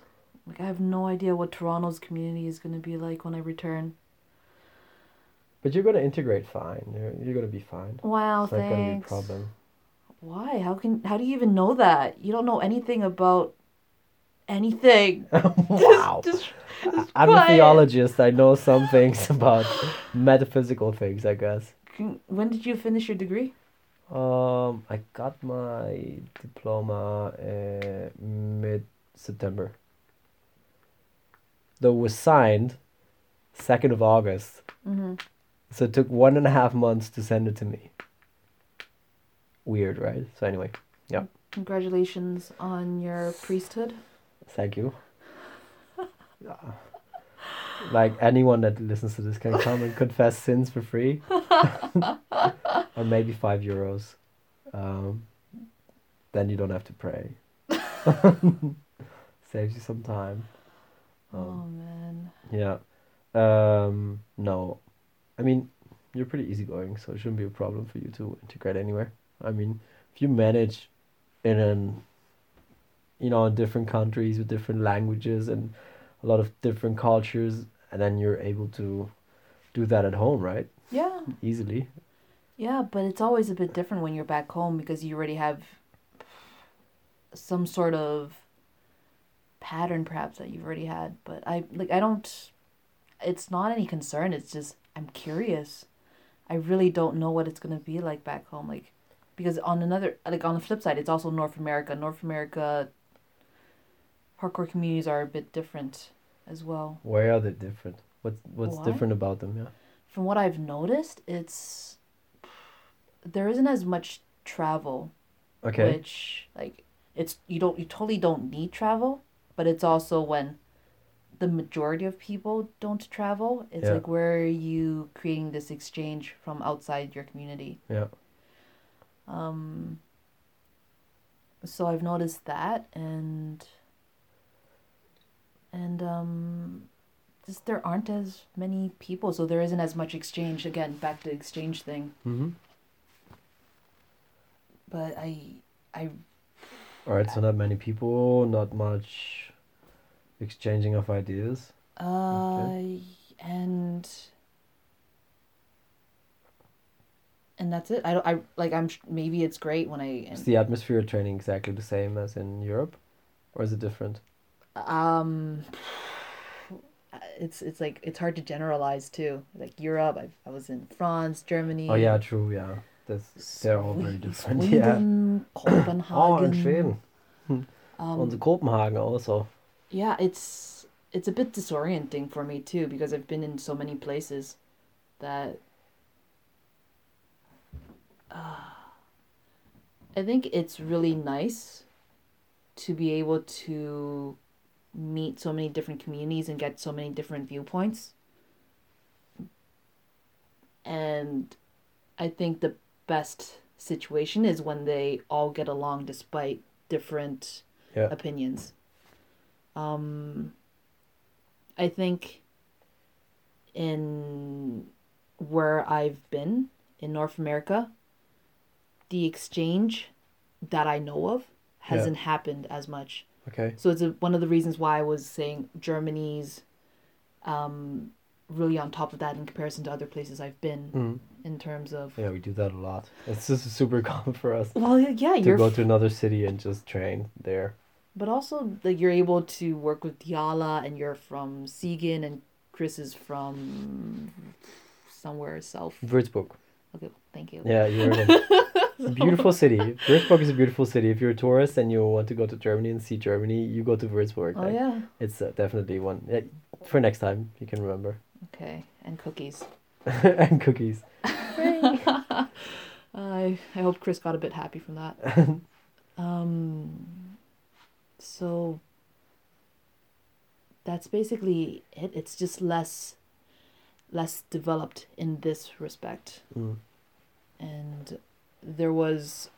Like, I have no idea what Toronto's community is going to be like when I return. but you're gonna integrate fine. You're you're gonna be fine. Wow, It's not gonna be a thanks. problem. Why? How can? How do you even know that? You don't know anything about anything. wow. Just, I- I'm a theologist. I know some things about metaphysical things, I guess. when did you finish your degree? Um, I got my diploma uh, mid September. Though it was signed second of August, Mm-hmm. so it took one and a half months to send it to me. Weird, right? So anyway, yeah. Congratulations on your priesthood. thank you. Uh, like anyone that listens to this can come and confess sins for free, or maybe five euros. Um, then you don't have to pray. Saves you some time. oh Um, man. yeah. Um, no, I mean you're pretty easygoing, so it shouldn't be a problem for you to integrate anywhere. I mean, if you manage in an, you know, in different countries with different languages and a lot of different cultures, and then you're able to do that at home, right? Yeah. Easily. Yeah, but it's always a bit different when you're back home because you already have some sort of pattern perhaps that you've already had. But I like I don't it's not any concern, it's just I'm curious. I really don't know what it's gonna be like back home. Like because on another like on the flip side it's also North America. North America parkour communities are a bit different as well. Where are they different? What's what's Why? different about them? Yeah. From what I've noticed, it's there isn't as much travel Okay. which like it's you don't you totally don't need travel but it's also when the majority of people don't travel it's Yeah. like where are you creating this exchange from outside your community Yeah. Um so i've noticed that and and um just there aren't as many people so there isn't as much exchange again back to the exchange thing Mm-hmm. but i i All right. So not many people, not much exchanging of ideas. Uh, and and that's it. I don't. I like. I'm maybe it's great when I. Is the atmosphere of training exactly the same as in Europe, or is it different? um. It's it's like it's hard to generalize too. Like Europe, I I was in France, Germany. Oh yeah, true. Yeah, that's they're all very different. Yeah. Sweden, Oh, Copenhagen. in Schweden. Und Um, Copenhagen also. yeah, it's it's a bit disorienting for me too because I've been in so many places that uh, I think it's really nice to be able to meet so many different communities and get so many different viewpoints. And I think the best situation is when they all get along despite different Yeah. opinions. Um, I think in where I've been in North America, the exchange that I know of hasn't happened as much. Okay. So it's a, one of the reasons why I was saying Germany's um, really on top of that in comparison to other places I've been Mm. in terms of. Yeah, we do that a lot. It's just super common for us Well, yeah, to you're go to another city and just train there. But also, like you're able to work with Diala, and you're from Siegen, and Chris is from somewhere south. Würzburg. Okay, thank you. Yeah, you're a beautiful city. Würzburg is a beautiful city. If you're a tourist and you want to go to Germany and see Germany, you go to Würzburg. Oh Like, yeah. It's uh, definitely one. Yeah, for next time, you can remember. Okay, and cookies. and cookies. I I hope Chris got a bit happy from that. um. So. That's basically it. It's just less. Less developed in this respect. Mm. and there was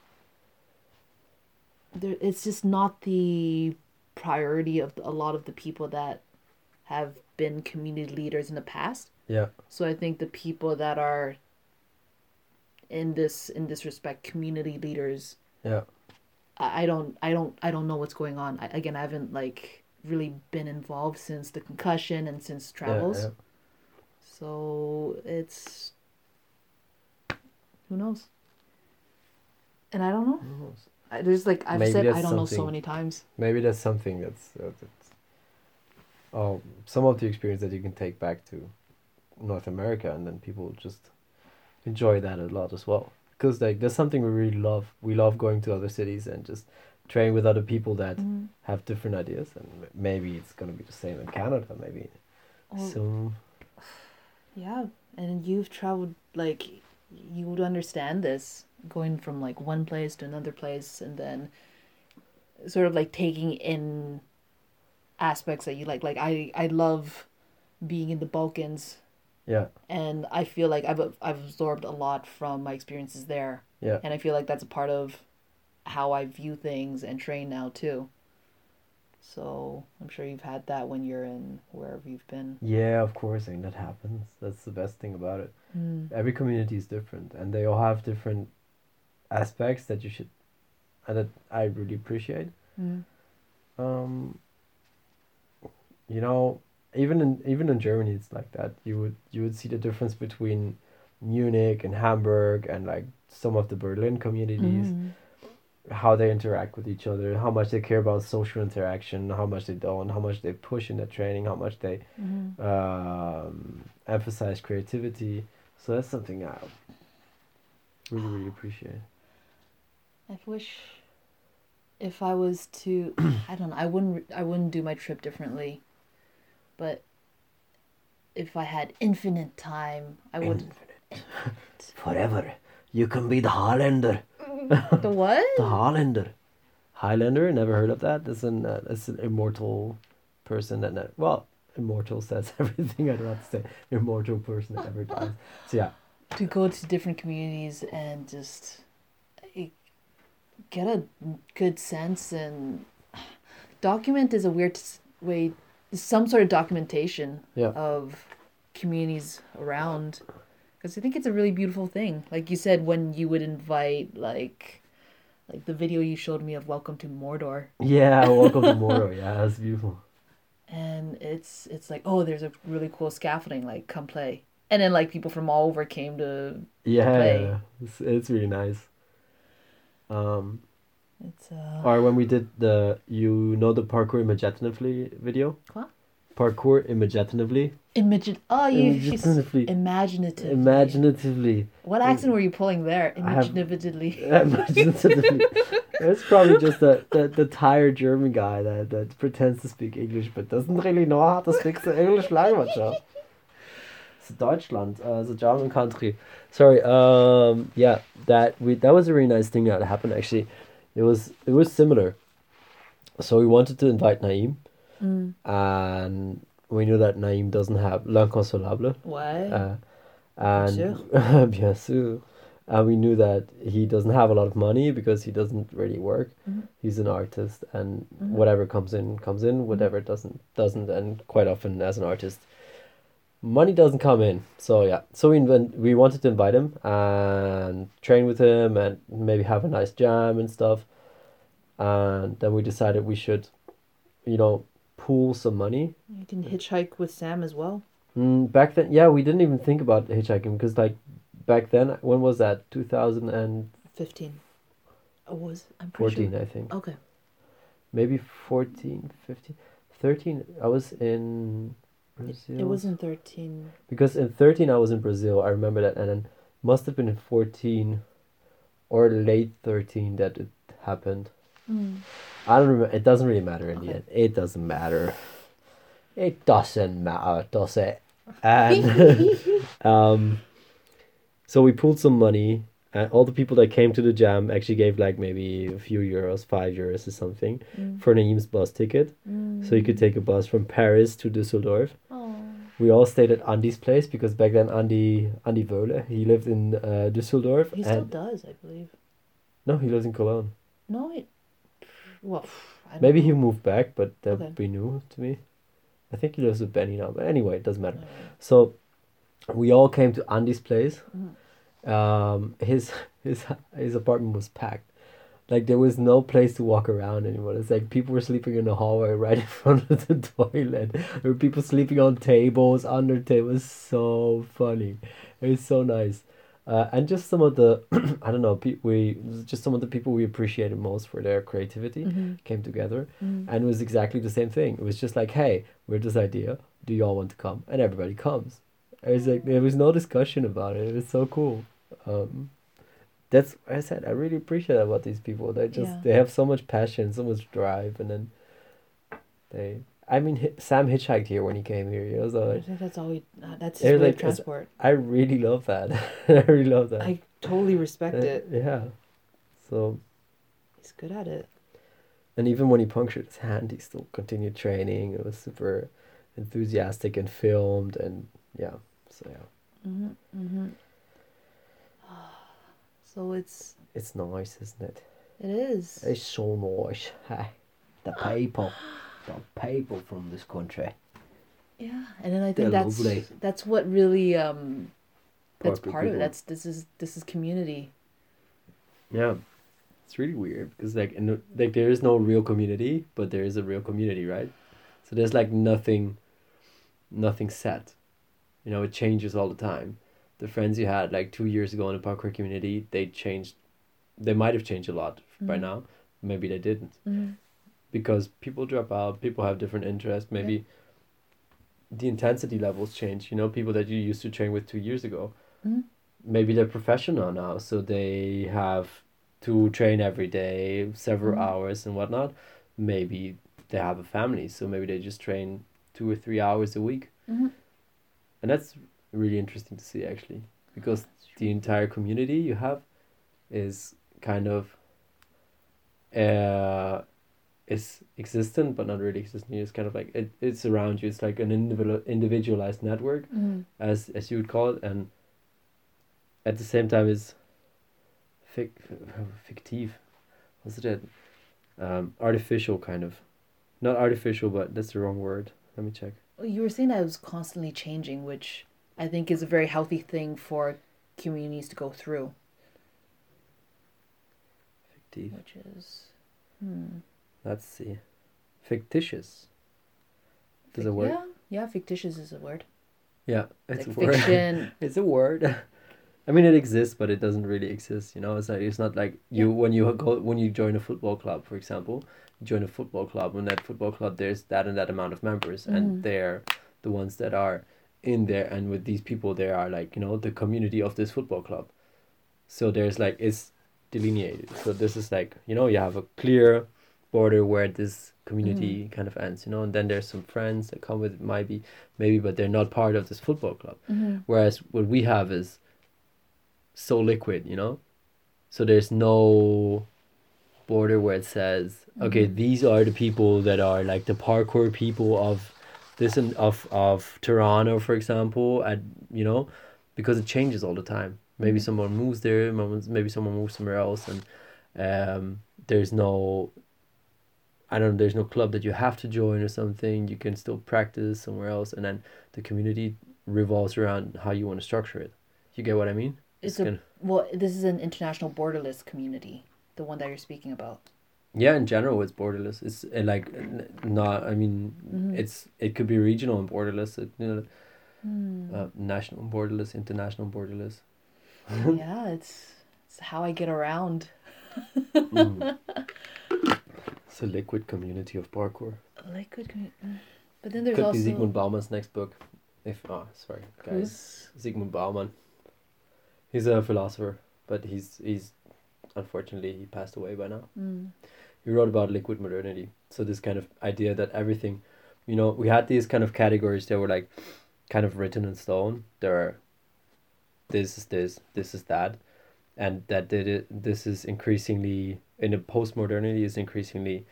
there it's just not the priority of a lot of the people that have been community leaders in the past Yeah. so i think the people that are in this in this respect community leaders Yeah. i, I don't i don't i don't know what's going on I, again i haven't like really been involved since the concussion and since travels Yeah, so it's who knows? And I don't know. yeah. I, there's like I've Maybe said I don't know so many times. Maybe that's something that's, uh, that's oh some of the experience that you can take back to North America, and then people just enjoy that a lot as well. Because like there's something we really love. We love going to other cities and just train with other people that Mm. have different ideas, and maybe it's gonna be the same in Canada. Maybe Well, so. Yeah, and you've traveled like you would understand this going from like one place to another place, and then sort of like taking in aspects that you like. Like I I love being in the Balkans, Yeah, and I feel like I've I've absorbed a lot from my experiences there. yeah, and I feel like that's a part of how I view things and train now too. So I'm sure you've had that when you're in wherever you've been. yeah. Of course, I mean that happens. That's the best thing about it. Mm. every community is different and they all have different aspects that you should and that I really appreciate. Mm. Um you know, even in even in Germany it's like that. You would you would see the difference between Munich and Hamburg and like some of the Berlin communities, Mm. How they interact with each other, how much they care about social interaction, how much they don't, how much they push in their training, how much they Mhm. um, emphasize creativity. So that's something I really, really appreciate. I wish if I was to, I don't know, I wouldn't, I wouldn't do my trip differently, but if I had infinite time, I would. Forever. You can be the Highlander. the what? The Highlander. Highlander? Never heard of that? That's an, uh, that's an immortal person that, ne- well, immortal says everything I don't want to say. Immortal person that never dies. So yeah. to go to different communities and just eh, get a good sense and document is a weird way some sort of documentation Yeah. of communities around because i think it's a really beautiful thing like you said when you would invite like like the video you showed me of welcome to mordor Yeah, welcome to Mordor. Yeah, that's beautiful. and it's it's like oh there's a really cool scaffolding like come play and then like people from all over came to Yeah, play. it's, it's really nice. Um, it's uh Or when we did the, you know, the parkour imaginatively video. What? Parkour imaginatively. Imagine. Oh, you. she's- Imaginatively. Imaginatively. What accent were you pulling there? Have- Imaginatively. Imaginatively. it's probably just the, the, the tired German guy that, that pretends to speak English but doesn't really know how to speak the English language. Huh? It's Deutschland, uh, the German country. Sorry. Um. Yeah. That we that was a really nice thing that happened. Actually, it was it was similar. So we wanted to invite Naim, Mm. and we knew that Naim doesn't have l'inconsolable. What? Uh, and sûr. bien sûr. And we knew that he doesn't have a lot of money because he doesn't really work. Mhm. He's an artist, and Mhm. whatever comes in comes in. Whatever doesn't doesn't. And quite often, as an artist, money doesn't come in. So yeah, so we we wanted to invite him and train with him and maybe have a nice jam and stuff. And then we decided we should, you know, pool some money. You can hitchhike with Sam as well. Mm, back then, yeah, we didn't even think about hitchhiking because like back then, when was that? Two thousand and Fifteen. Oh, was I'm pretty fourteen, sure. I think. Okay. Maybe 14, 15, 13. I was in Brazil. It was in thirteen. Because in 13 I was in Brazil, I remember that, and then must have been in 14 or late 13 that it happened. Mm. I don't remember. It doesn't really matter in the end. It doesn't matter. It doesn't matter, does it? And um, so we pulled some money, and all the people that came to the jam actually gave like maybe a few euros, five euros or something, Mm. for Naim's bus ticket. So you could take a bus from Paris to Düsseldorf. Oh. We all stayed at Andy's place because back then Andy Andy Vöhle, he lived in uh, Düsseldorf. He still does, I believe. no, he lives in Cologne. No, it. Well, Maybe he know. moved back, but that Okay. would be new to me. I think he lives with Benny now, but anyway, it doesn't matter. No. So we all came to Andy's place. Mhm. Um, his his his apartment was packed. Like there was no place to walk around anymore. It's like people were sleeping in the hallway right in front of the toilet. There were people sleeping on tables, under tables. So funny. It was so nice. Uh, and just some of the, I don't know, pe- we just some of the people we appreciated most for their creativity Mhm. came together, Mhm. and it was exactly the same thing. It was just like, hey, we have this idea. Do you all want to come? And everybody comes. It was like there was no discussion about it. It was so cool. Um, that's I said. I really appreciate that about these people. They just Yeah. they have so much passion, so much drive, and then they. I mean, Sam hitchhiked here when he came here. You know, so like, that's all we. Uh, that's his like- transport. I really love that. I really love that. I totally respect Uh, it. Yeah. So He's good at it. and even when he punctured his hand, he still continued training. It was super enthusiastic and filmed and yeah. So yeah, hmm hmm So it's it's nice, isn't it? it is. It's so nice. The people, people from this country. Yeah, and then I They're think that's lovely. that's what really um that's part of it. people. That's this is this is community. Yeah, it's really weird because like in the, like there is no real community, but there is a real community, right? So there's like nothing, nothing set. You know, it changes all the time. The friends you had like two years ago in the parkour community, they changed. They might have changed a lot by Mhm. now. Maybe they didn't Mm-hmm. Because people drop out. People have different interests. Maybe the intensity levels change. You know, people that you used to train with two years ago Mhm. maybe they're professional now, so they have to train every day, several Mhm. hours and whatnot. Maybe they have a family, so maybe they just train two or three hours a week, Mm-hmm. and that's really interesting to see actually, because the entire community you have is kind of uh is existent but not really existent it's kind of like it, it's around you it's like an individual individualized network Mm-hmm. as as you would call it, and at the same time is fic, fictive. What's it? Um, artificial kind of, not artificial, but that's the wrong word. Let me check. You were saying that it was constantly changing, which I think is a very healthy thing for communities to go through. Fictive. Which is, hmm. Let's see. Fictitious. Is a word. Yeah, yeah. Fictitious is a word. Yeah, it's like a word. fiction. it's a word. I mean, it exists, but it doesn't really exist. You know, it's like it's not like you Yeah. when you go when you join a football club, for example. You join a football club. When that football club, there's that and that amount of members, Mhm. and they're the ones that are in there. And with these people, they are like you know the community of this football club. So there's like it's delineated. So this is like you know you have a clear border where this community kind of ends. You know, and then there's some friends that come with it, might maybe, but they're not part of this football club. Mm-hmm. Whereas what we have is so liquid, you know? So there's no border where it says, okay, Mhm. these are the people that are like the parkour people of this and of of Toronto, for example, at you know, because it changes all the time. Maybe Mhm. someone moves there, maybe someone moves somewhere else, and um, there's no. I don't know. There's no club that you have to join or something. You can still practice somewhere else, and then the community revolves around how you want to structure it. You get what I mean? It's a gonna- well. This is an international borderless community, the one that you're speaking about. Yeah, in general, it's borderless. It's uh, like not. I mean, Mhm. it's it could be regional and borderless. It, you know, Hmm. uh, national and borderless, international borderless. yeah, it's it's how I get around. Mm. it's a liquid community of parkour. Liquid, commu- mm. but then there's Could also be Zygmunt Bauman's next book. If oh, sorry, guys, Zygmunt Bauman. He's a philosopher, but he's he's unfortunately he passed away by now. Mm. He wrote about liquid modernity. So this kind of idea that everything, you know, we had these kind of categories that were like, kind of written in stone. There are. This is this. This is that, and that did it. This is increasingly in a post modernity is increasingly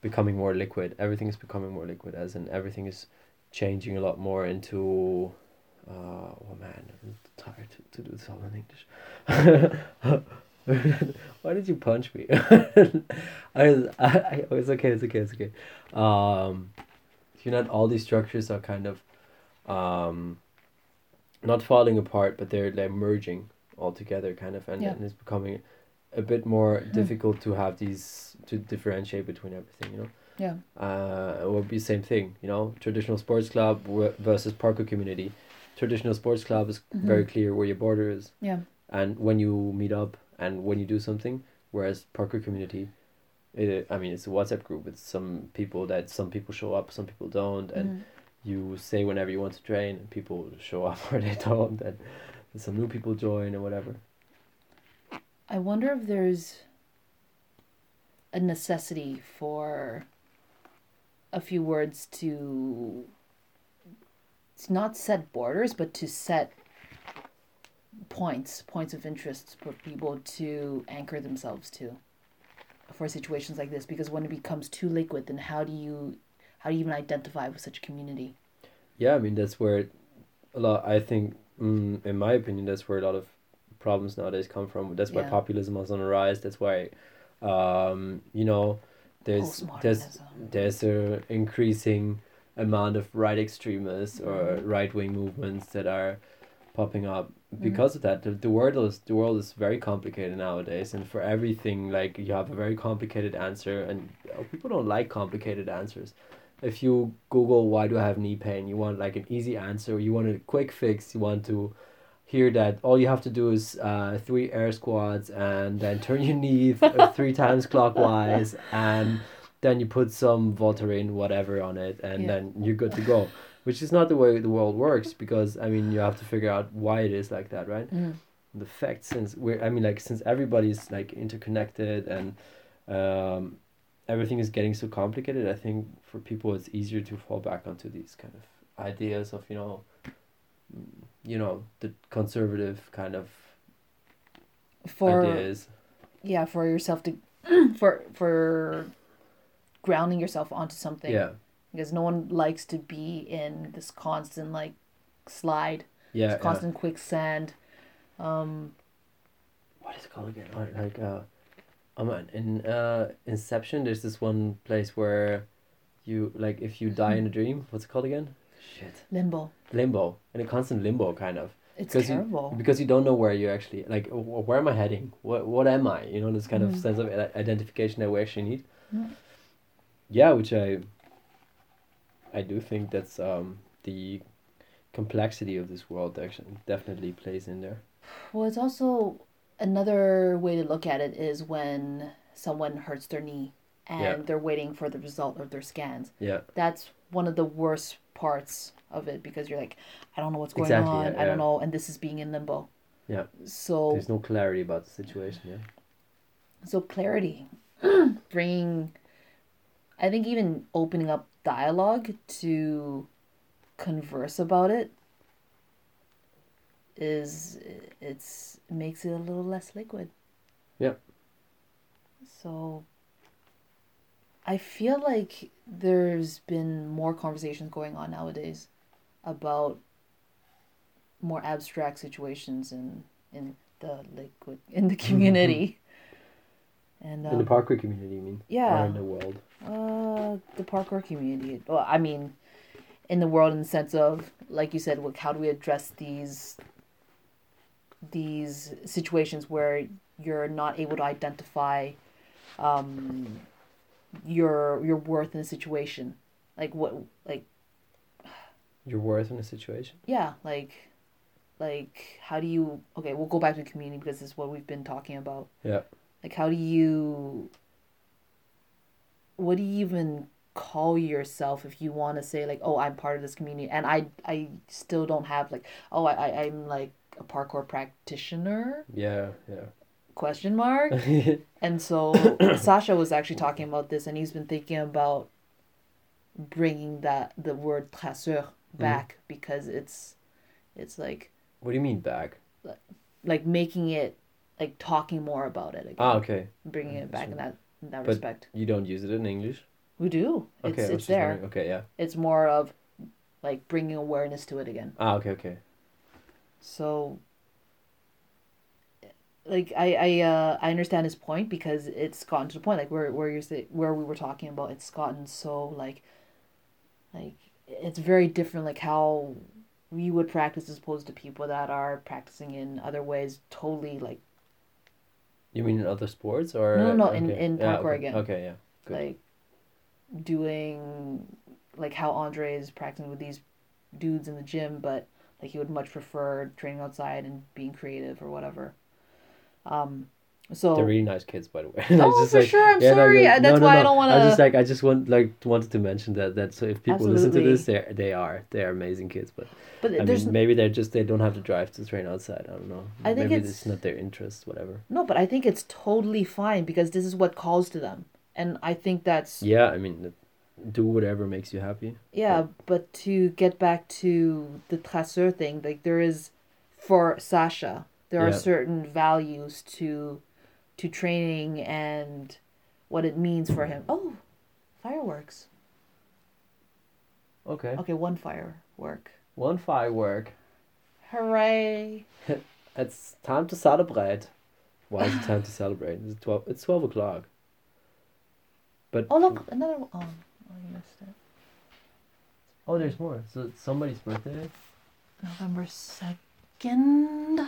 becoming more liquid. Everything is becoming more liquid, as in everything is changing a lot more into. Uh, oh man, I'm tired to, to do this all in English. Why did you punch me? I, was, I, I, oh, it's okay, it's okay, it's okay. Um, you know, all these structures are kind of, um, not falling apart, but they're they're merging all together, kind of, and, Yeah. and it's becoming a bit more difficult to have these to differentiate between everything. You know Yeah. uh, it would be same thing, you know, traditional sports club w- versus parkour community. Traditional sports club is very clear where your border is, Yeah. and when you meet up and when you do something. Whereas parkour community, it, I mean, it's a WhatsApp group. It's some people that some people show up, some people don't, and Mhm. you say whenever you want to train, and people show up or they don't, and some new people join or whatever. I wonder if there's a necessity for a few words to to not set borders, but to set points, points of interest for people to anchor themselves to for situations like this. Because when it becomes too liquid, then how do you how do you even identify with such a community? Yeah, I mean that's where a lot. I think, mm, in my opinion, that's where a lot of problems nowadays come from. That's why Yeah. populism is on the rise. That's why, um, you know, there's there's there's a increasing amount of right extremists or Mhm. right wing movements that are popping up because of that. The, the world is the world is very complicated nowadays, and for everything, like you have a very complicated answer, and people don't like complicated answers. If you Google why do I have knee pain, you want like an easy answer. You want a quick fix. You want to hear that all you have to do is uh, three air squats and then turn your knee three times clockwise and then you put some Voltaren whatever on it and Yeah. then you're good to go which is not the way the world works because I mean you have to figure out why it is like that right Mm. the fact since we're I mean like since everybody's like interconnected and um, everything is getting so complicated I think for people it's easier to fall back onto these kind of ideas of you know you know the conservative kind of For ideas yeah, for yourself to for for grounding yourself onto something. yeah because no one likes to be in this constant like slide, yeah, this yeah. constant quicksand. Um, what is it called again like, uh man in uh Inception there's this one place where you like if you die in a dream what's it called again shit limbo. limbo in a constant limbo kind of It's because terrible. you because you don't know where you actually like where am I heading what what am I you know this kind of Mhm. sense of identification that we actually need Yeah. yeah which I I do think that's um the complexity of this world actually definitely plays in there Well, it's also another way to look at it is when someone hurts their knee and Yeah. they're waiting for the result of their scans. yeah That's one of the worst parts of it because you're like, I don't know what's going Exactly, on. yeah, I don't know, and this is being in limbo. Yeah. So there's no clarity about the situation yeah so clarity, bringing, I think even opening up dialogue to converse about it is it's makes it a little less liquid. Yeah. So I feel like there's been more conversations going on nowadays about more abstract situations in in the liquid in the community. And in the um, parkour community you mean yeah. or in the world uh, the parkour community. Well, I mean, in the world in the sense of like you said, like how do we address these these situations where you're not able to identify um, your your worth in a situation, like what like Your worth in a situation. yeah like like how do you okay we'll go back to the community because this is what we've been talking about Yeah. like how do you what do you even call yourself if you want to say like oh i'm part of this community and i i still don't have like oh i, I i'm like a parkour practitioner Yeah. Yeah. Question mark and so sasha was actually talking about this and he's been thinking about bringing that the word traceur back because it's it's like what do you mean back? like making it like talking more about it again, Ah, okay. bringing it back in that in that But- respect You don't use it in English. we do Okay. it's it's there wondering. Okay. Yeah. it's more of like bringing awareness to it again Ah. Okay. Okay. so like i i uh i understand his point because it's gotten to the point like where where you're say, where we were talking about it's gotten so like like it's very different like how we would practice as opposed to people that are practicing in other ways totally like You mean in other sports or? No, no, no, in- okay. in Yeah, parkour okay. again. Okay. Yeah. Good. like doing like how Andre is practicing with these dudes in the gym, but like he would much prefer training outside and being creative or whatever. Um, so They're really nice kids, by the way. Oh, for sure, I'm no, sorry, no, uh, that's no, no, why I don't wanna- I just like I just want like wanted to mention that that so if people listen to this, they they are they are amazing kids, but but I there's mean maybe they're just they don't have to drive to train outside. I don't know. I think maybe it's- it's not their interest, whatever. no, but I think it's totally fine because this is what calls to them, and I think that's Yeah, I mean, do whatever makes you happy. Yeah, but to get back to the traceur thing, like there is for Sasha, there are certain values to to training and what it means for him. Oh, fireworks. Okay. Okay, one firework. One firework. Hooray. It's time to celebrate. Why is it time to celebrate? It's twelve. It's twelve o'clock. But Oh look, another one. Oh, oh I missed it. oh, there's more. So it's somebody's birthday. November second.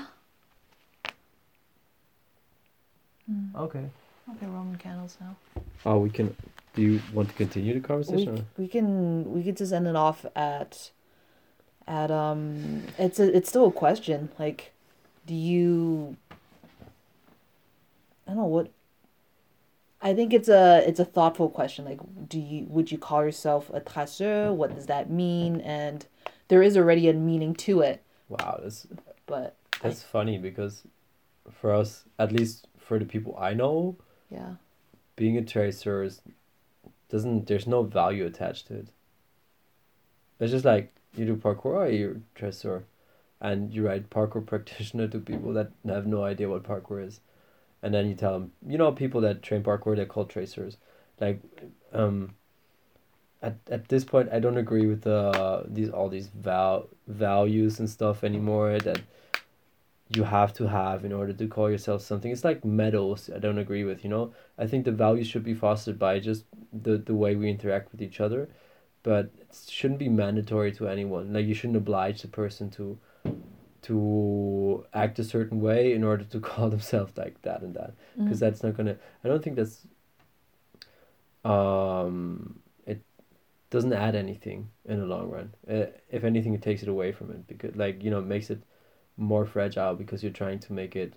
Okay. Okay, Roman candles now. Oh, we can. Do you want to continue the we, conversation? we can we could just end it off at at um it's a, it's still a question like do you I don't know what I think it's a it's a thoughtful question like do you would you call yourself a traceur what does that mean and there is already a meaning to it wow, that's but that's funny because for us, at least for the people I know, yeah being a tracer is doesn't. There's no value attached to it. It's just like you do parkour, or you're a tracer, and you write parkour practitioner to people that have no idea what parkour is, and then you tell them, you know, people that train parkour they're called tracers, like, um. At, at this point, I don't agree with the these all these val values and stuff anymore that you have to have in order to call yourself something. It's like medals. I don't agree with. You know, I think the values should be fostered by just the the way we interact with each other, but it shouldn't be mandatory to anyone. Like you shouldn't oblige the person to to act a certain way in order to call themselves like that and that because that's not gonna. I don't think that's. Um, it doesn't add anything in the long run. Uh, if anything, it takes it away from it because, like you know, it makes it more fragile because you're trying to make it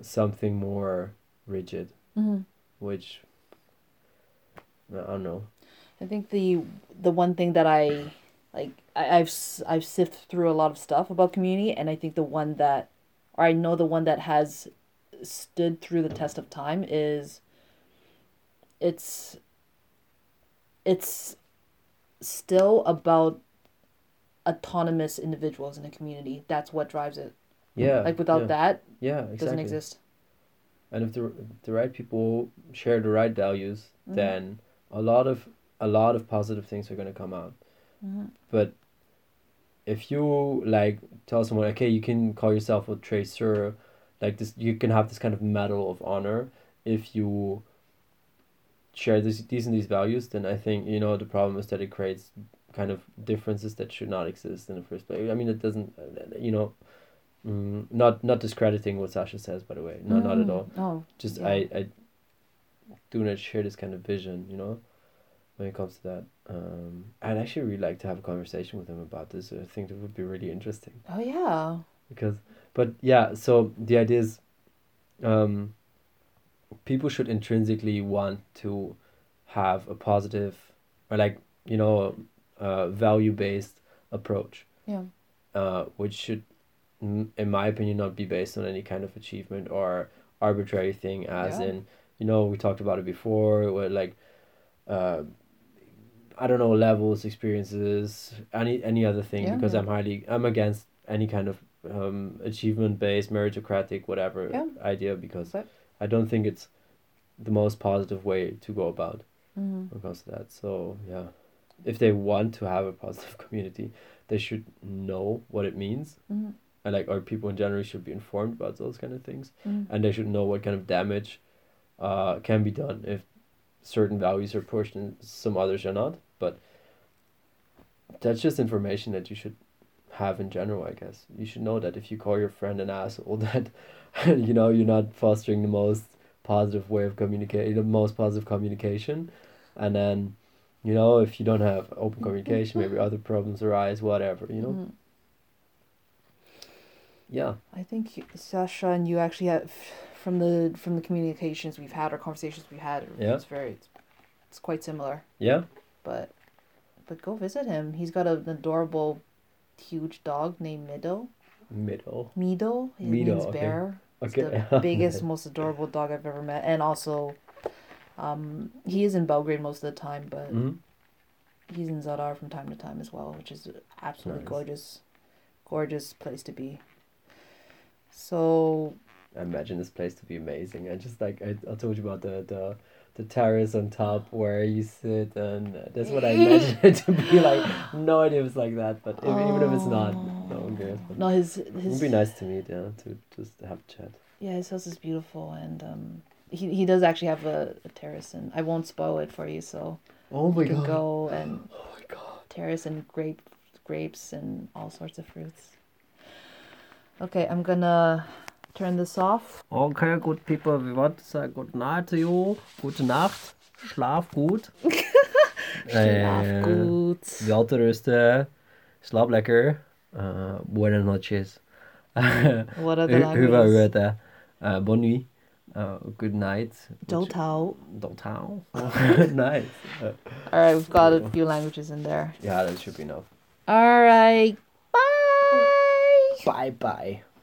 something more rigid, mm-hmm. which I don't know. I think the the one thing that I like I, I've I've sifted through a lot of stuff about community, and I think the one that, or I know the one that has stood through the test of time is. It's. It's still about autonomous individuals in a community. That's what drives it. Yeah. Like without yeah, that, yeah, it exactly. doesn't exist. And if the the right people share the right values, Mhm. then a lot of a lot of positive things are gonna come out. Mhm. But if you like tell someone, okay, you can call yourself a tracer, like this, you can have this kind of medal of honor if you share this these and these values. Then I think you know the problem is that it creates kind of differences that should not exist in the first place. I mean, it doesn't, you know, mm, not not discrediting what Sasha says, by the way. No, not at Mm, all. Oh, Just yeah. I I do not share this kind of vision, you know, when it comes to that. Um, I'd actually really like to have a conversation with him about this. I think that would be really interesting oh yeah. because, but yeah. So the idea is, um, people should intrinsically want to have a positive or like you know, uh, value based approach. Yeah. Uh, which should, in my opinion, not be based on any kind of achievement or arbitrary thing. As Yeah. in, you know, we talked about it before, where like, uh, I don't know, levels, experiences, any any other thing. Yeah, because yeah. I'm highly, I'm against any kind of um, achievement based, meritocratic, whatever idea because But- I don't think it's the most positive way to go about Mm-hmm. comes to that. So yeah, if they want to have a positive community, they should know what it means. Mm-hmm. And like, or people in general should be informed about those kind of things, Mm-hmm. and they should know what kind of damage, uh, can be done if certain values are pushed and some others are not. But that's just information that you should have in general. I guess you should know that if you call your friend an asshole, that you know you're not fostering the most positive way of communicating, the most positive communication, and then you know if you don't have open communication, maybe other problems arise, whatever. You know, Mhm. yeah. I think you- Sasha and you actually have from the from the communications we've had or conversations we've had. Yeah. It's very, it's, it's quite similar. Yeah, But, but go visit him. He's got an adorable, huge dog named Mido. middle. Mido. He Mido, means okay. bear. It's Okay. the biggest, most adorable dog I've ever met, and also, um, he is in Belgrade most of the time, but hmm he's in Zadar from time to time as well, which is absolutely Nice. gorgeous, gorgeous place to be. So I imagine this place to be amazing. I just like I, I told you about the the the terrace on top where you sit, and that's what I imagine it to be like. No idea if it's like that, but if, even if it's not, no one cares. But no, his it would be nice to meet, yeah, to just have a chat. yeah, his house is beautiful, and um, he he does actually have a, a terrace, and I won't spoil it for you, so Oh you can go and Oh my god! terrace and grape grapes and all sorts of fruits. Okay, I'm gonna turn this off. Okay, good people, we want to say good night to you. Gute Nacht. Schlaf gut. Schlaf gut. Welterusten. Slaap lekker. Uh, buenas noches. What other Hyvää languages? yötä. Uh, bonne nuit. Uh, good night. Dotao. Dotao. nice. Uh, All right, we've got a few languages in there. yeah, that should be enough. All right, bye. Bye bye.